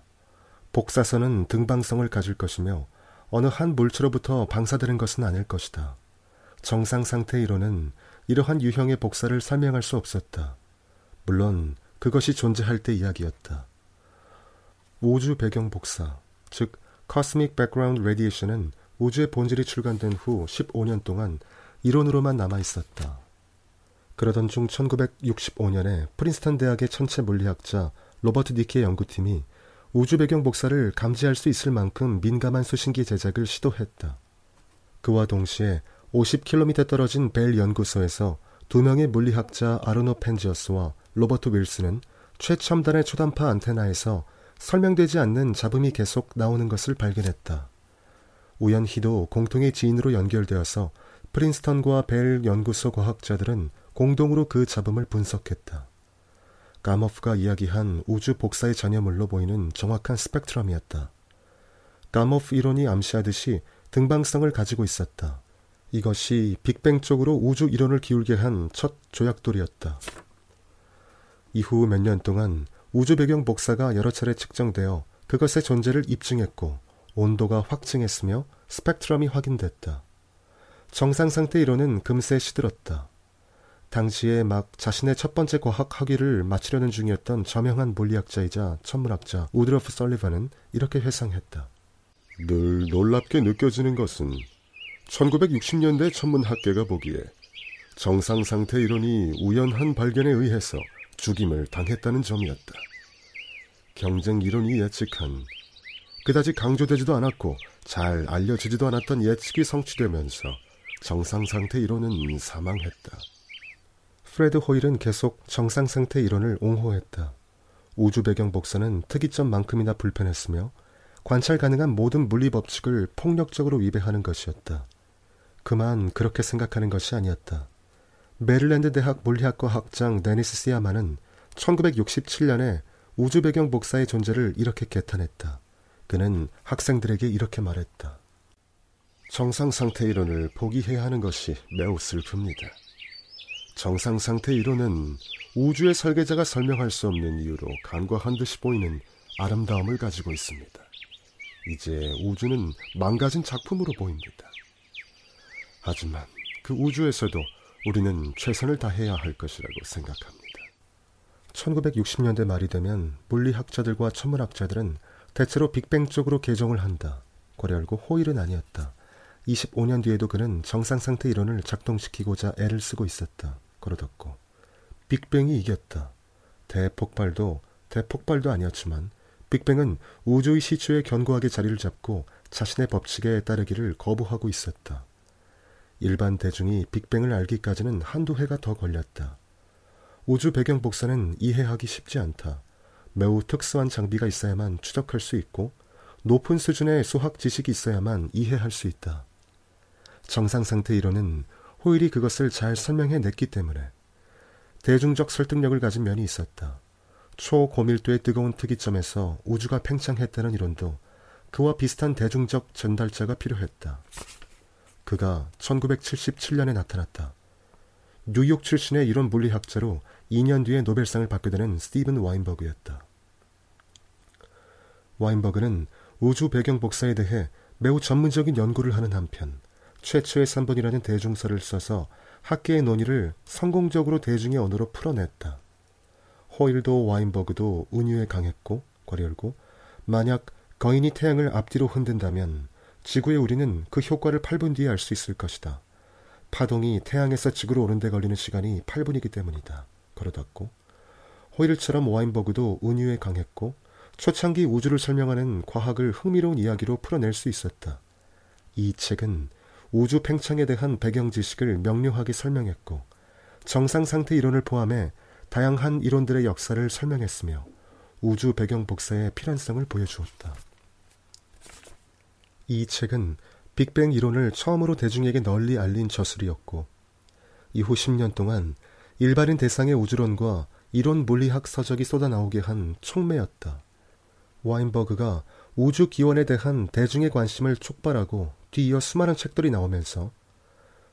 복사선은 등방성을 가질 것이며 어느 한 물체로부터 방사되는 것은 아닐 것이다. 정상 상태 이론은 이러한 유형의 복사를 설명할 수 없었다. 물론 그것이 존재할 때 이야기였다. 우주 배경 복사, 즉 Cosmic Background Radiation은 우주의 본질이 출간된 후 15년 동안 이론으로만 남아 있었다. 그러던 중 1965년에 프린스턴 대학의 천체 물리학자 로버트 디키의 연구팀이 우주 배경 복사를 감지할 수 있을 만큼 민감한 수신기 제작을 시도했다. 그와 동시에 50km 떨어진 벨 연구소에서 두 명의 물리학자 아르노 펜지어스와 로버트 윌슨은 최첨단의 초단파 안테나에서 설명되지 않는 잡음이 계속 나오는 것을 발견했다. 우연히도 공통의 지인으로 연결되어서 프린스턴과 벨 연구소 과학자들은 공동으로 그 잡음을 분석했다. 가머프가 이야기한 우주 복사의 전염물로 보이는 정확한 스펙트럼이었다. 가머프 이론이 암시하듯이 등방성을 가지고 있었다. 이것이 빅뱅 쪽으로 우주 이론을 기울게 한 첫 조약돌이었다. 이후 몇 년 동안 우주 배경 복사가 여러 차례 측정되어 그것의 존재를 입증했고 온도가 확증했으며 스펙트럼이 확인됐다. 정상 상태 이론은 금세 시들었다. 당시에 막 자신의 첫 번째 과학 학위를 마치려는 중이었던 저명한 물리학자이자 천문학자 우드러프 설리반은 이렇게 회상했다. 늘 놀랍게 느껴지는 것은 1960년대 천문학계가 보기에 정상 상태 이론이 우연한 발견에 의해서 죽임을 당했다는 점이었다. 경쟁 이론이 예측한 그다지 강조되지도 않았고 잘 알려지지도 않았던 예측이 성취되면서 정상 상태 이론은 사망했다. 프레드 호일은 계속 정상 상태 이론을 옹호했다. 우주 배경 복사는 특이점만큼이나 불편했으며 관찰 가능한 모든 물리 법칙을 폭력적으로 위배하는 것이었다. 그만 그렇게 생각하는 것이 아니었다. 메릴랜드 대학 물리학과 학장 데니스 시아마는 1967년에 우주 배경 복사의 존재를 이렇게 개탄했다. 그는 학생들에게 이렇게 말했다. 정상 상태 이론을 포기해야 하는 것이 매우 슬픕니다. 정상 상태 이론은 우주의 설계자가 설명할 수 없는 이유로 간과한 듯이 보이는 아름다움을 가지고 있습니다. 이제 우주는 망가진 작품으로 보입니다. 하지만 그 우주에서도 우리는 최선을 다해야 할 것이라고 생각합니다. 1960년대 말이 되면 물리학자들과 천문학자들은 대체로 빅뱅 쪽으로 개종을 한다. 고려 열고 호일은 아니었다. 25년 뒤에도 그는 정상 상태 이론을 작동시키고자 애를 쓰고 있었다. 걸어뒀고 빅뱅이 이겼다. 대폭발도 대폭발도 아니었지만 빅뱅은 우주의 시초에 견고하게 자리를 잡고 자신의 법칙에 따르기를 거부하고 있었다. 일반 대중이 빅뱅을 알기까지는 한두 해가 더 걸렸다. 우주 배경 복사는 이해하기 쉽지 않다. 매우 특수한 장비가 있어야만 추적할 수 있고 높은 수준의 수학 지식이 있어야만 이해할 수 있다. 정상 상태 이론은 호일이 그것을 잘 설명해 냈기 때문에 대중적 설득력을 가진 면이 있었다. 초고밀도의 뜨거운 특이점에서 우주가 팽창했다는 이론도 그와 비슷한 대중적 전달자가 필요했다. 그가 1977년에 나타났다. 뉴욕 출신의 이론 물리학자로 2년 뒤에 노벨상을 받게 되는 스티븐 와인버그였다. 와인버그는 우주 배경 복사에 대해 매우 전문적인 연구를 하는 한편 최초의 3번이라는 대중서를 써서 학계의 논의를 성공적으로 대중의 언어로 풀어냈다. 호일도 와인버그도 운유에 강했고 괄 열고 만약 거인이 태양을 앞뒤로 흔든다면 지구의 우리는 그 효과를 8분 뒤에 알 수 있을 것이다. 파동이 태양에서 지구로 오는데 걸리는 시간이 8분이기 때문이다. 걸어뒀고 호일처럼 와인버그도 운유에 강했고 초창기 우주를 설명하는 과학을 흥미로운 이야기로 풀어낼 수 있었다. 이 책은 우주 팽창에 대한 배경 지식을 명료하게 설명했고 정상 상태 이론을 포함해 다양한 이론들의 역사를 설명했으며 우주 배경 복사의 필연성을 보여주었다. 이 책은 빅뱅 이론을 처음으로 대중에게 널리 알린 저술이었고 이후 10년 동안 일반인 대상의 우주론과 이론 물리학 서적이 쏟아나오게 한 촉매였다. 와인버그가 우주 기원에 대한 대중의 관심을 촉발하고 뒤이어 수많은 책들이 나오면서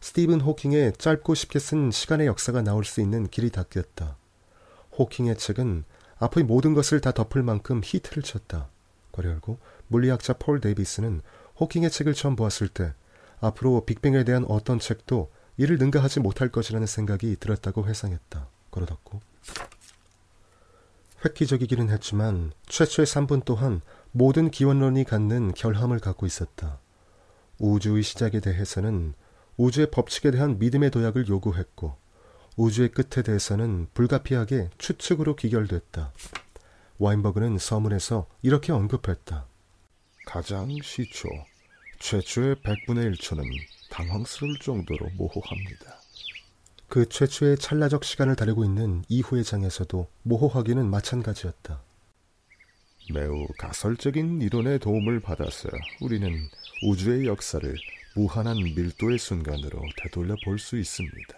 스티븐 호킹의 짧고 쉽게 쓴 시간의 역사가 나올 수 있는 길이 닦였다. 호킹의 책은 앞의 모든 것을 다 덮을 만큼 히트를 쳤다. 괄호 열고 물리학자 폴 데이비스는 호킹의 책을 처음 보았을 때 앞으로 빅뱅에 대한 어떤 책도 이를 능가하지 못할 것이라는 생각이 들었다고 회상했다. 걸어뒀고 획기적이기는 했지만 최초의 3분 또한 모든 기원론이 갖는 결함을 갖고 있었다. 우주의 시작에 대해서는 우주의 법칙에 대한 믿음의 도약을 요구했고 우주의 끝에 대해서는 불가피하게 추측으로 기결됐다. 와인버그는 서문에서 이렇게 언급했다. 가장 시초, 최초의 100분의 1초는 당황스러울 정도로 모호합니다. 그 최초의 찰나적 시간을 다루고 있는 이후의 장에서도 모호하기는 마찬가지였다. 매우 가설적인 이론의 도움을 받아서 우리는 우주의 역사를 무한한 밀도의 순간으로 되돌려 볼 수 있습니다.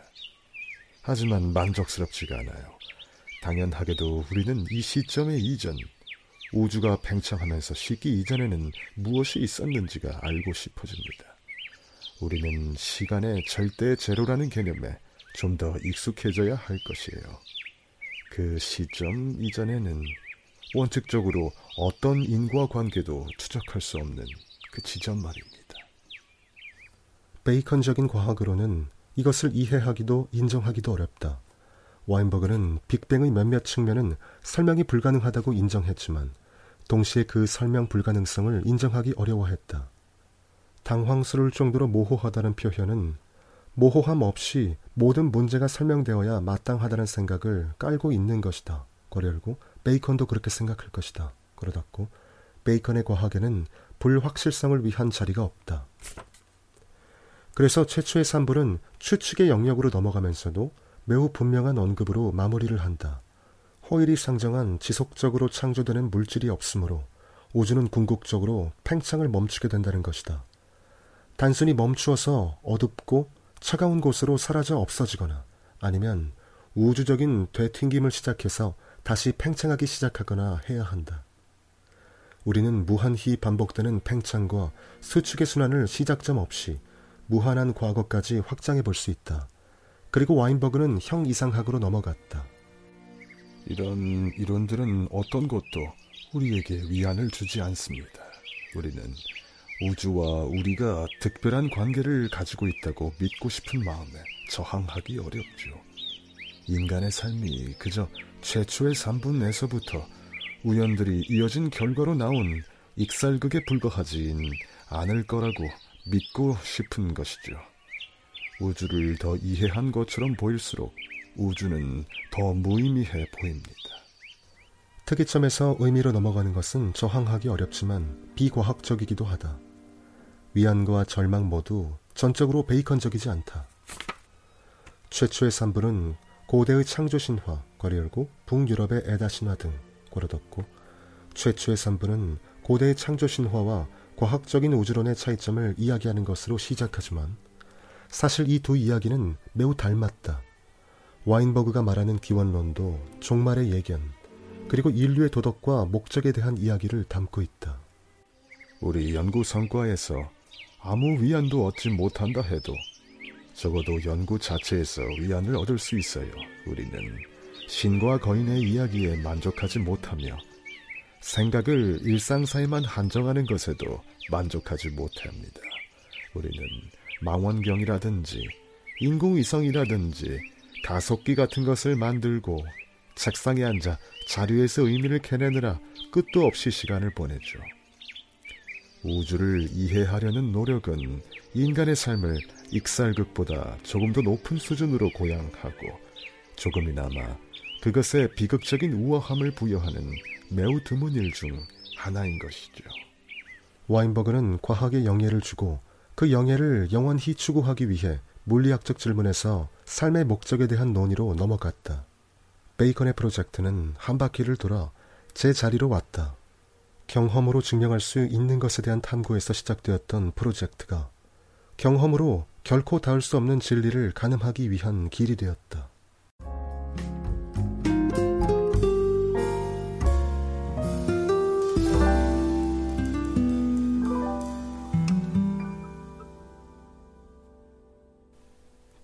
하지만 만족스럽지가 않아요. 당연하게도 우리는 이 시점의 이전, 우주가 팽창하면서 시기 이전에는 무엇이 있었는지가 알고 싶어집니다. 우리는 시간의 절대 제로라는 개념에 좀 더 익숙해져야 할 것이에요. 그 시점 이전에는 원칙적으로 어떤 인과 관계도 추적할 수 없는 그 지점 말입니다. 베이컨적인 과학으로는 이것을 이해하기도 인정하기도 어렵다. 와인버그는 빅뱅의 몇몇 측면은 설명이 불가능하다고 인정했지만 동시에 그 설명 불가능성을 인정하기 어려워했다. 당황스러울 정도로 모호하다는 표현은 모호함 없이 모든 문제가 설명되어야 마땅하다는 생각을 깔고 있는 것이다. 거열고 베이컨도 그렇게 생각할 것이다. 그러닫고 베이컨의 과학에는 불확실성을 위한 자리가 없다. 그래서 최초의 산불은 추측의 영역으로 넘어가면서도 매우 분명한 언급으로 마무리를 한다. 호일이 상정한 지속적으로 창조되는 물질이 없으므로 우주는 궁극적으로 팽창을 멈추게 된다는 것이다. 단순히 멈추어서 어둡고 차가운 곳으로 사라져 없어지거나 아니면 우주적인 되튕김을 시작해서 다시 팽창하기 시작하거나 해야 한다. 우리는 무한히 반복되는 팽창과 수축의 순환을 시작점 없이 무한한 과거까지 확장해 볼 수 있다. 그리고 와인버그는 형 이상학으로 넘어갔다. 이런 이론들은 어떤 것도 우리에게 위안을 주지 않습니다. 우리는 우주와 우리가 특별한 관계를 가지고 있다고 믿고 싶은 마음에 저항하기 어렵죠. 인간의 삶이 그저 최초의 3분 내서부터 우연들이 이어진 결과로 나온 익살극에 불과하진 않을 거라고 믿고 싶은 것이죠. 우주를 더 이해한 것처럼 보일수록 우주는 더 무의미해 보입니다. 특이점에서 의미로 넘어가는 것은 저항하기 어렵지만 비과학적이기도 하다. 위안과 절망 모두 전적으로 베이컨적이지 않다. 최초의 산불은 고대의 창조 신화, 괄리 열고 북유럽의 에다 신화 등 괄호닫고 최초의 산불은 고대의 창조 신화와 과학적인 우주론의 차이점을 이야기하는 것으로 시작하지만 사실 이 두 이야기는 매우 닮았다. 와인버그가 말하는 기원론도 종말의 예견, 그리고 인류의 도덕과 목적에 대한 이야기를 담고 있다. 우리 연구 성과에서 아무 위안도 얻지 못한다 해도 적어도 연구 자체에서 위안을 얻을 수 있어요. 우리는 신과 거인의 이야기에 만족하지 못하며 생각을 일상사에만 한정하는 것에도 만족하지 못합니다. 우리는 망원경이라든지 인공위성이라든지 가속기 같은 것을 만들고 책상에 앉아 자료에서 의미를 캐내느라 끝도 없이 시간을 보내죠. 우주를 이해하려는 노력은 인간의 삶을 익살극보다 조금 더 높은 수준으로 고양하고 조금이나마 그것에 비극적인 우아함을 부여하는 매우 드문 일 중 하나인 것이죠. 와인버그는 과학에 영예를 주고 그 영예를 영원히 추구하기 위해 물리학적 질문에서 삶의 목적에 대한 논의로 넘어갔다. 베이컨의 프로젝트는 한 바퀴를 돌아 제 자리로 왔다. 경험으로 증명할 수 있는 것에 대한 탐구에서 시작되었던 프로젝트가 경험으로 결코 닿을 수 없는 진리를 가늠하기 위한 길이 되었다.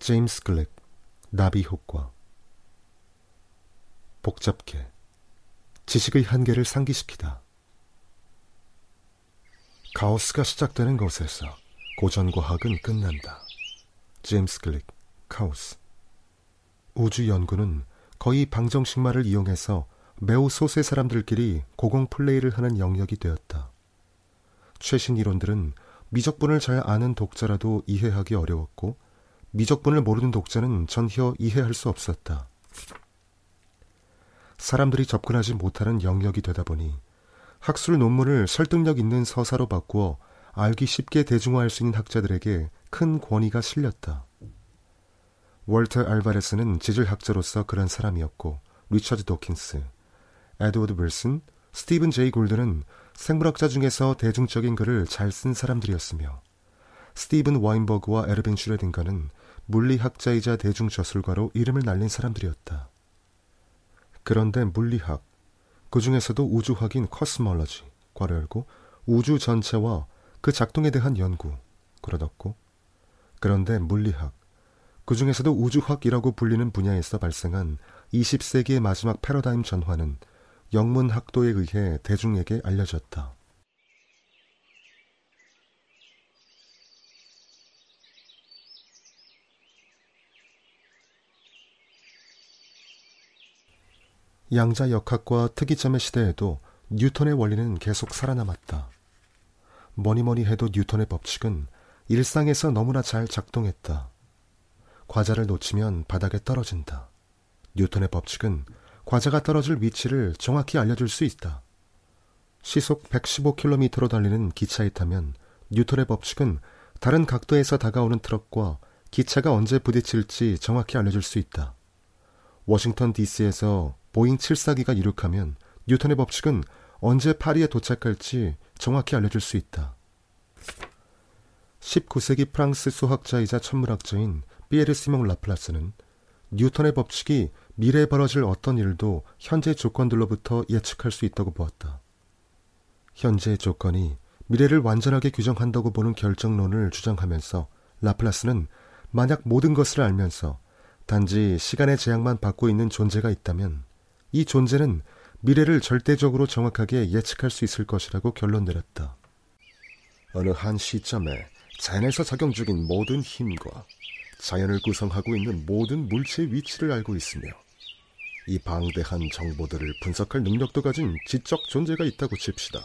제임스 클렉 나비 효과 복잡게 지식의 한계를 상기시키다 카오스가 시작되는 곳에서 고전과학은 끝난다. 제임스 클릭, 카오스 우주 연구는 거의 방정식말을 이용해서 매우 소수의 사람들끼리 고공 플레이를 하는 영역이 되었다. 최신 이론들은 미적분을 잘 아는 독자라도 이해하기 어려웠고 미적분을 모르는 독자는 전혀 이해할 수 없었다. 사람들이 접근하지 못하는 영역이 되다 보니 학술 논문을 설득력 있는 서사로 바꾸어 알기 쉽게 대중화할 수 있는 학자들에게 큰 권위가 실렸다. 월터 알바레스는 지질학자로서 그런 사람이었고 리처드 도킨스, 에드워드 윌슨, 스티븐 제이 굴드는 생물학자 중에서 대중적인 글을 잘 쓴 사람들이었으며 스티븐 와인버그와 에르빈 슈뢰딩거는 물리학자이자 대중저술가로 이름을 날린 사람들이었다. 그런데 물리학, 그 중에서도 우주학인 cosmology, 괄호 열고 우주 전체와 그 작동에 대한 연구, 닫고 그런데 물리학, 그 중에서도 우주학이라고 불리는 분야에서 발생한 20세기의 마지막 패러다임 전환은 영문학도에 의해 대중에게 알려졌다. 양자 역학과 특이점의 시대에도 뉴턴의 원리는 계속 살아남았다. 뭐니 뭐니 해도 뉴턴의 법칙은 일상에서 너무나 잘 작동했다. 과자를 놓치면 바닥에 떨어진다. 뉴턴의 법칙은 과자가 떨어질 위치를 정확히 알려줄 수 있다. 시속 115km로 달리는 기차에 타면 뉴턴의 법칙은 다른 각도에서 다가오는 트럭과 기차가 언제 부딪힐지 정확히 알려줄 수 있다. 워싱턴 DC에서 보잉 742가 이륙하면 뉴턴의 법칙은 언제 파리에 도착할지 정확히 알려줄 수 있다. 19세기 프랑스 수학자이자 천문학자인 피에르 시몽 라플라스는 뉴턴의 법칙이 미래에 벌어질 어떤 일도 현재 조건들로부터 예측할 수 있다고 보았다. 현재의 조건이 미래를 완전하게 규정한다고 보는 결정론을 주장하면서 라플라스는 만약 모든 것을 알면서 단지 시간의 제약만 받고 있는 존재가 있다면 이 존재는 미래를 절대적으로 정확하게 예측할 수 있을 것이라고 결론 내렸다. 어느 한 시점에 자연에서 작용 중인 모든 힘과 자연을 구성하고 있는 모든 물체의 위치를 알고 있으며 이 방대한 정보들을 분석할 능력도 가진 지적 존재가 있다고 칩시다.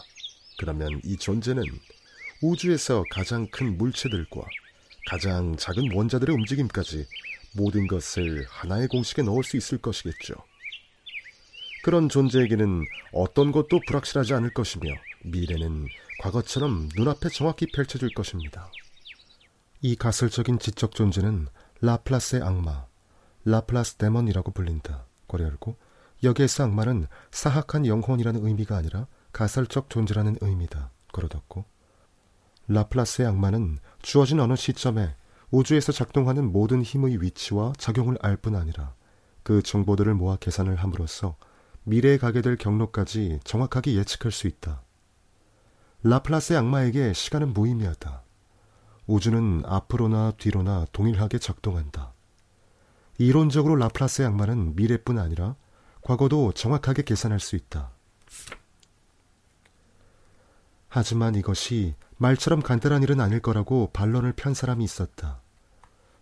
그러면 이 존재는 우주에서 가장 큰 물체들과 가장 작은 원자들의 움직임까지 모든 것을 하나의 공식에 넣을 수 있을 것이겠죠. 그런 존재에게는 어떤 것도 불확실하지 않을 것이며 미래는 과거처럼 눈앞에 정확히 펼쳐질 것입니다. 이 가설적인 지적 존재는 라플라스의 악마, Laplace demon이라고 불린다. 괄호 열고 여기에서 악마는 사악한 영혼이라는 의미가 아니라 가설적 존재라는 의미다. 괄호 닫고 라플라스의 악마는 주어진 어느 시점에 우주에서 작동하는 모든 힘의 위치와 작용을 알 뿐 아니라 그 정보들을 모아 계산을 함으로써 미래에 가게 될 경로까지 정확하게 예측할 수 있다. 라플라스의 악마에게 시간은 무의미하다. 우주는 앞으로나 뒤로나 동일하게 작동한다. 이론적으로 라플라스의 악마는 미래뿐 아니라 과거도 정확하게 계산할 수 있다. 하지만 이것이 말처럼 간단한 일은 아닐 거라고 반론을 편 사람이 있었다.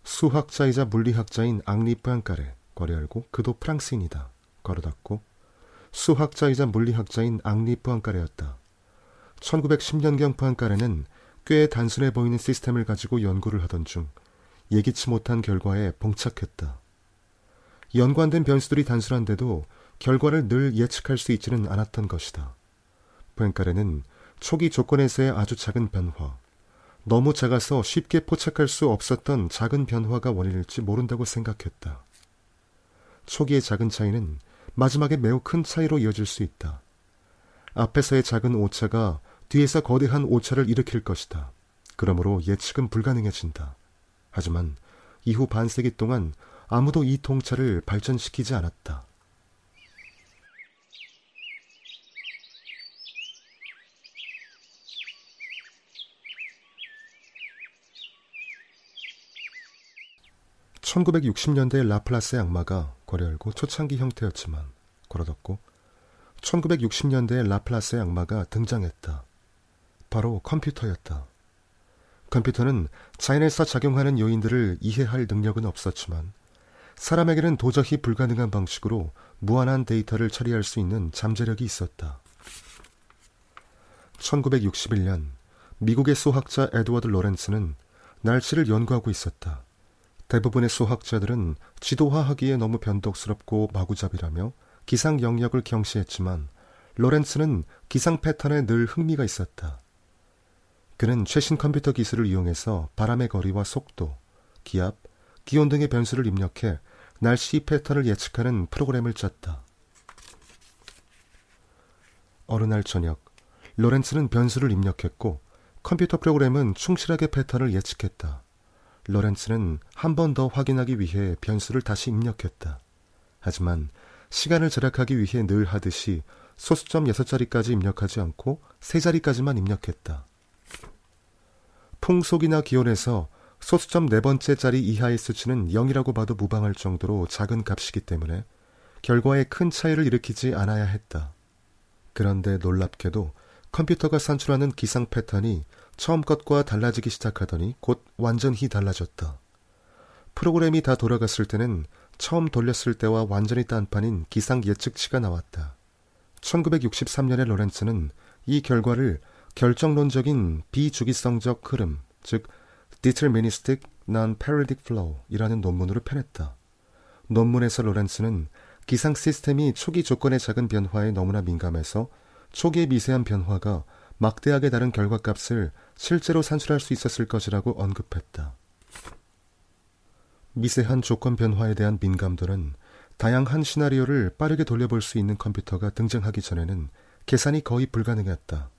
수학자이자 물리학자인 앙리 프앙카레, 거리 열고 그도 프랑스인이다. 걸어 닫고 수학자이자 물리학자인 앙리 뿌앙까레였다. 1910년경 포안카레는 꽤 단순해 보이는 시스템을 가지고 연구를 하던 중 예기치 못한 결과에 봉착했다. 연관된 변수들이 단순한데도 결과를 늘 예측할 수 있지는 않았던 것이다. 포엔카레는 초기 조건에서의 아주 작은 변화, 너무 작아서 쉽게 포착할 수 없었던 작은 변화가 원인일지 모른다고 생각했다. 초기의 작은 차이는 마지막에 매우 큰 차이로 이어질 수 있다. 앞에서의 작은 오차가 뒤에서 거대한 오차를 일으킬 것이다. 그러므로 예측은 불가능해진다. 하지만 이후 반세기 동안 아무도 이 통찰을 발전시키지 않았다. 1960년대 라플라스의 악마가 거래 열고 초창기 형태였지만 걸어뒀고 1960년대 라플라스의 악마가 등장했다. 바로 컴퓨터였다. 컴퓨터는 자연에서 작용하는 요인들을 이해할 능력은 없었지만 사람에게는 도저히 불가능한 방식으로 무한한 데이터를 처리할 수 있는 잠재력이 있었다. 1961년 미국의 수학자 에드워드 로렌츠는 날씨를 연구하고 있었다. 대부분의 수학자들은 지도화하기에 너무 변덕스럽고 마구잡이라며 기상 영역을 경시했지만 로렌츠는 기상 패턴에 늘 흥미가 있었다. 그는 최신 컴퓨터 기술을 이용해서 바람의 거리와 속도, 기압, 기온 등의 변수를 입력해 날씨 패턴을 예측하는 프로그램을 짰다. 어느 날 저녁, 로렌츠는 변수를 입력했고 컴퓨터 프로그램은 충실하게 패턴을 예측했다. 로렌츠는 한 번 더 확인하기 위해 변수를 다시 입력했다. 하지만 시간을 절약하기 위해 늘 하듯이 소수점 6자리까지 입력하지 않고 3자리까지만 입력했다. 풍속이나 기온에서 소수점 네 번째 자리 이하의 수치는 0이라고 봐도 무방할 정도로 작은 값이기 때문에 결과에 큰 차이를 일으키지 않아야 했다. 그런데 놀랍게도 컴퓨터가 산출하는 기상 패턴이 처음 것과 달라지기 시작하더니 곧 완전히 달라졌다. 프로그램이 다 돌아갔을 때는 처음 돌렸을 때와 완전히 딴판인 기상 예측치가 나왔다. 1963년에 로렌츠는 이 결과를 결정론적인 비주기성적 흐름, 즉 Deterministic Non-Periodic Flow이라는 논문으로 펴냈다. 논문에서 로렌츠는 기상 시스템이 초기 조건의 작은 변화에 너무나 민감해서 초기의 미세한 변화가 막대하게 다른 결과값을 실제로 산출할 수 있었을 것이라고 언급했다. 미세한 조건 변화에 대한 민감도는 다양한 시나리오를 빠르게 돌려볼 수 있는 컴퓨터가 등장하기 전에는 계산이 거의 불가능했다.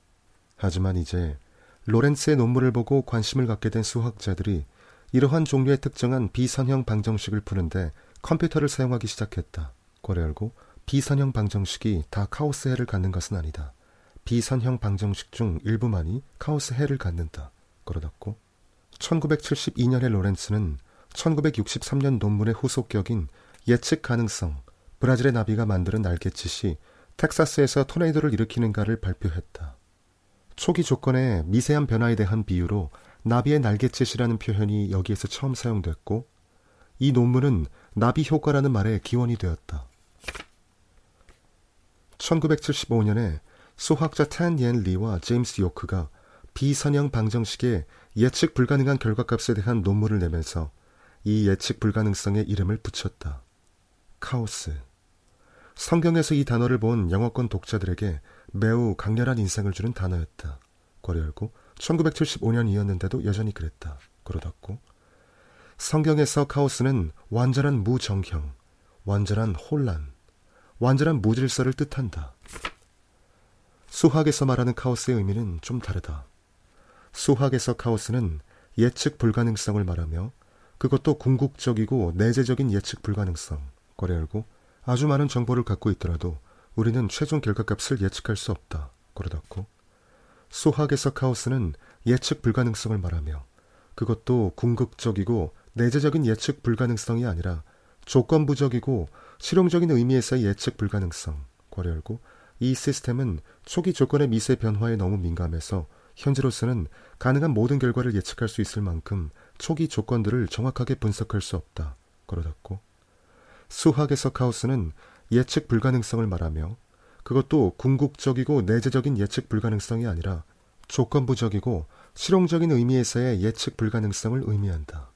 하지만 이제 로렌츠의 논문을 보고 관심을 갖게 된 수학자들이 이러한 종류의 특정한 비선형 방정식을 푸는데 컴퓨터를 사용하기 시작했다. 열고 비선형 방정식이 다 카오스 해를 갖는 것은 아니다. 비선형 방정식 중 일부만이 카오스 해를 갖는다. 걸어놨고 1972년에 로렌츠는 1963년 논문의 후속격인 예측 가능성 브라질의 나비가 만드는 날개짓이 텍사스에서 토네이도를 일으키는가를 발표했다. 초기 조건의 미세한 변화에 대한 비유로 나비의 날개짓이라는 표현이 여기에서 처음 사용됐고 이 논문은 나비 효과라는 말의 기원이 되었다. 1975년에 수학자 탄옌 리와 제임스 요크가 비선형 방정식의 예측 불가능한 결과값에 대한 논문을 내면서 이 예측 불가능성의 이름을 붙였다. 카오스. 성경에서 이 단어를 본 영어권 독자들에게 매우 강렬한 인상을 주는 단어였다. 괄호 열고 1975년이었는데도 여전히 그랬다. 괄호 닫고 성경에서 카오스는 완전한 무정형, 완전한 혼란, 완전한 무질서를 뜻한다. 수학에서 말하는 카오스의 의미는 좀 다르다. 수학에서 카오스는 예측 불가능성을 말하며 그것도 궁극적이고 내재적인 예측 불가능성, 거래 열고 아주 많은 정보를 갖고 있더라도 우리는 최종 결과값을 예측할 수 없다. 거래 닫고 수학에서 카오스는 예측 불가능성을 말하며 그것도 궁극적이고 내재적인 예측 불가능성이 아니라 조건부적이고 실용적인 의미에서의 예측 불가능성, 괄호 열고 이 시스템은 초기 조건의 미세 변화에 너무 민감해서 현재로서는 가능한 모든 결과를 예측할 수 있을 만큼 초기 조건들을 정확하게 분석할 수 없다. 걸어닫고 수학에서 카오스는 예측 불가능성을 말하며 그것도 궁극적이고 내재적인 예측 불가능성이 아니라 조건부적이고 실용적인 의미에서의 예측 불가능성을 의미한다.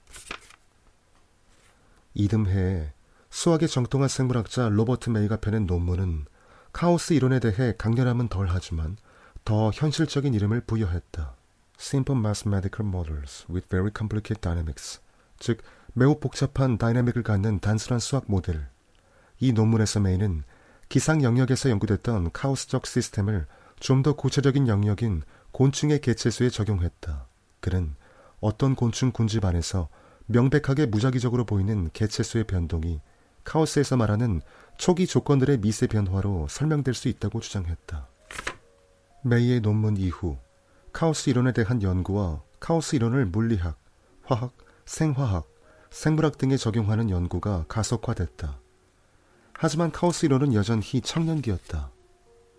이듬해에 수학에 정통한 생물학자 로버트 메이가 펴낸 논문은 카오스 이론에 대해 강렬함은 덜하지만 더 현실적인 이름을 부여했다. Simple Mathematical Models with Very Complicated Dynamics, 즉 매우 복잡한 dynamic을 갖는 단순한 수학 모델. 이 논문에서 메이는 기상 영역에서 연구됐던 카오스적 시스템을 좀 더 구체적인 영역인 곤충의 개체수에 적용했다. 그는 어떤 곤충 군집 안에서 명백하게 무작위적으로 보이는 개체수의 변동이 카오스에서 말하는 초기 조건들의 미세 변화로 설명될 수 있다고 주장했다. 메이의 논문 이후 카오스 이론에 대한 연구와 카오스 이론을 물리학, 화학, 생화학, 생물학 등에 적용하는 연구가 가속화됐다. 하지만 카오스 이론은 여전히 청년기였다.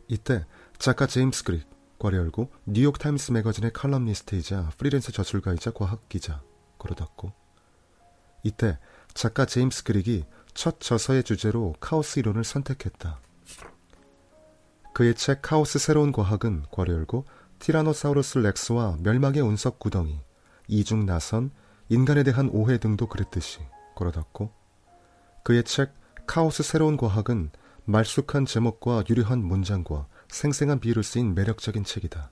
이때 작가 제임스 글릭, 괄호 열고 뉴욕타임스 매거진의 칼럼니스트이자 프리랜서 저술가이자 과학기자, 괄호 닫고 이때 작가 제임스 글릭이 첫 저서의 주제로 카오스 이론을 선택했다. 그의 책 카오스 새로운 과학은 괄호 열고 티라노사우루스 렉스와 멸망의 운석 구덩이, 이중 나선, 인간에 대한 오해 등도 그랬듯이 괄호 닫고 그의 책 카오스 새로운 과학은 말쑥한 제목과 유려한 문장과 생생한 비유로 쓰인 매력적인 책이다.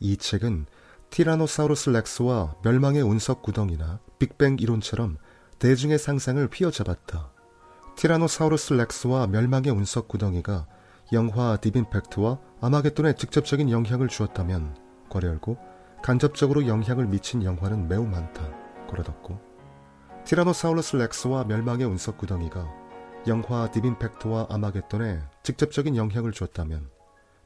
이 책은 티라노사우루스 렉스와 멸망의 운석 구덩이나 빅뱅 이론처럼 대중의 상상을 휘어잡았다. 티라노사우루스 렉스와 멸망의 운석 구덩이가 영화 Deep Impact와 아마겟돈에 직접적인 영향을 주었다면 괄호 열고 간접적으로 영향을 미친 영화는 매우 많다. 괄호 닫고 티라노사우루스 렉스와 멸망의 운석 구덩이가 영화 Deep Impact와 아마겟돈에 직접적인 영향을 주었다면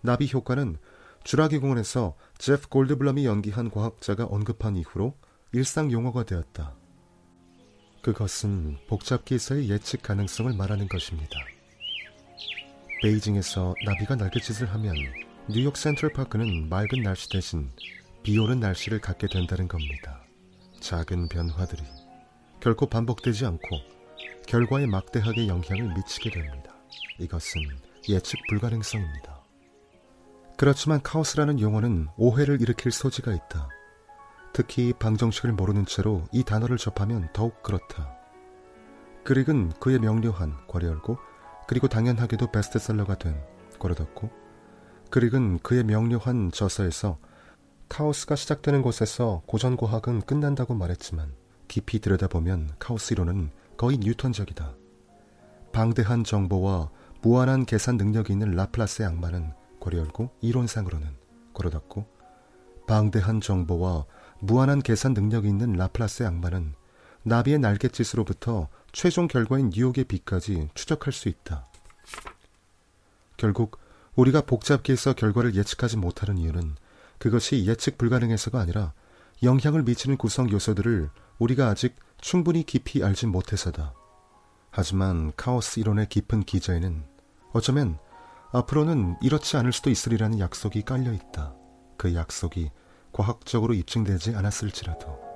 나비 효과는 주라기 공원에서 제프 골드블럼이 연기한 과학자가 언급한 이후로 일상 용어가 되었다. 그것은 복잡기에서의 예측 가능성을 말하는 것입니다. 베이징에서 나비가 날갯짓을 하면 뉴욕 센트럴파크는 맑은 날씨 대신 비 오는 날씨를 갖게 된다는 겁니다. 작은 변화들이 결코 반복되지 않고 결과에 막대하게 영향을 미치게 됩니다. 이것은 예측 불가능성입니다. 그렇지만 카오스라는 용어는 오해를 일으킬 소지가 있다. 특히 방정식을 모르는 채로 이 단어를 접하면 더욱 그렇다. 그릭은 그의 명료한 괄호 열고 그리고 당연하게도 베스트셀러가 된 닫고 그릭은 그의 명료한 저서에서 카오스가 시작되는 곳에서 고전 과학은 끝난다고 말했지만 깊이 들여다보면 카오스 이론은 거의 뉴턴적이다. 방대한 정보와 무한한 계산 능력이 있는 라플라스의 악마는 괄호 열고 이론상으로는 닫고 방대한 정보와 무한한 계산 능력이 있는 라플라스의 악마는 나비의 날갯짓으로부터 최종 결과인 뉴욕의 빛까지 추적할 수 있다. 결국 우리가 복잡기에서 결과를 예측하지 못하는 이유는 그것이 예측 불가능해서가 아니라 영향을 미치는 구성 요소들을 우리가 아직 충분히 깊이 알지 못해서다. 하지만 카오스 이론의 깊은 기저에는 어쩌면 앞으로는 이렇지 않을 수도 있으리라는 약속이 깔려 있다. 그 약속이 과학적으로 입증되지 않았을지라도.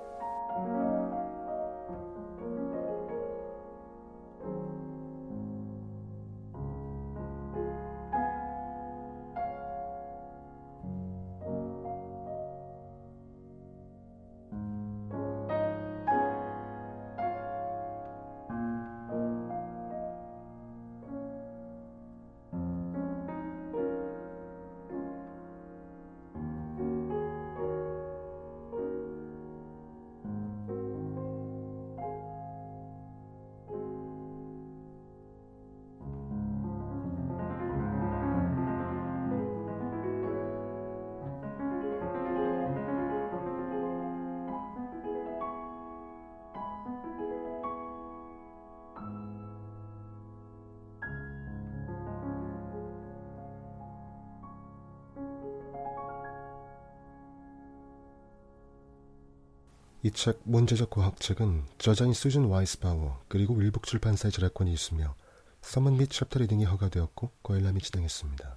이 책 문제적 과학책은 저자인 수잔 와이즈 바우어 그리고 윌북 출판사의 저작권이 있으며 서문 및 chapter reading이 허가되었고 고일람이 진행했습니다.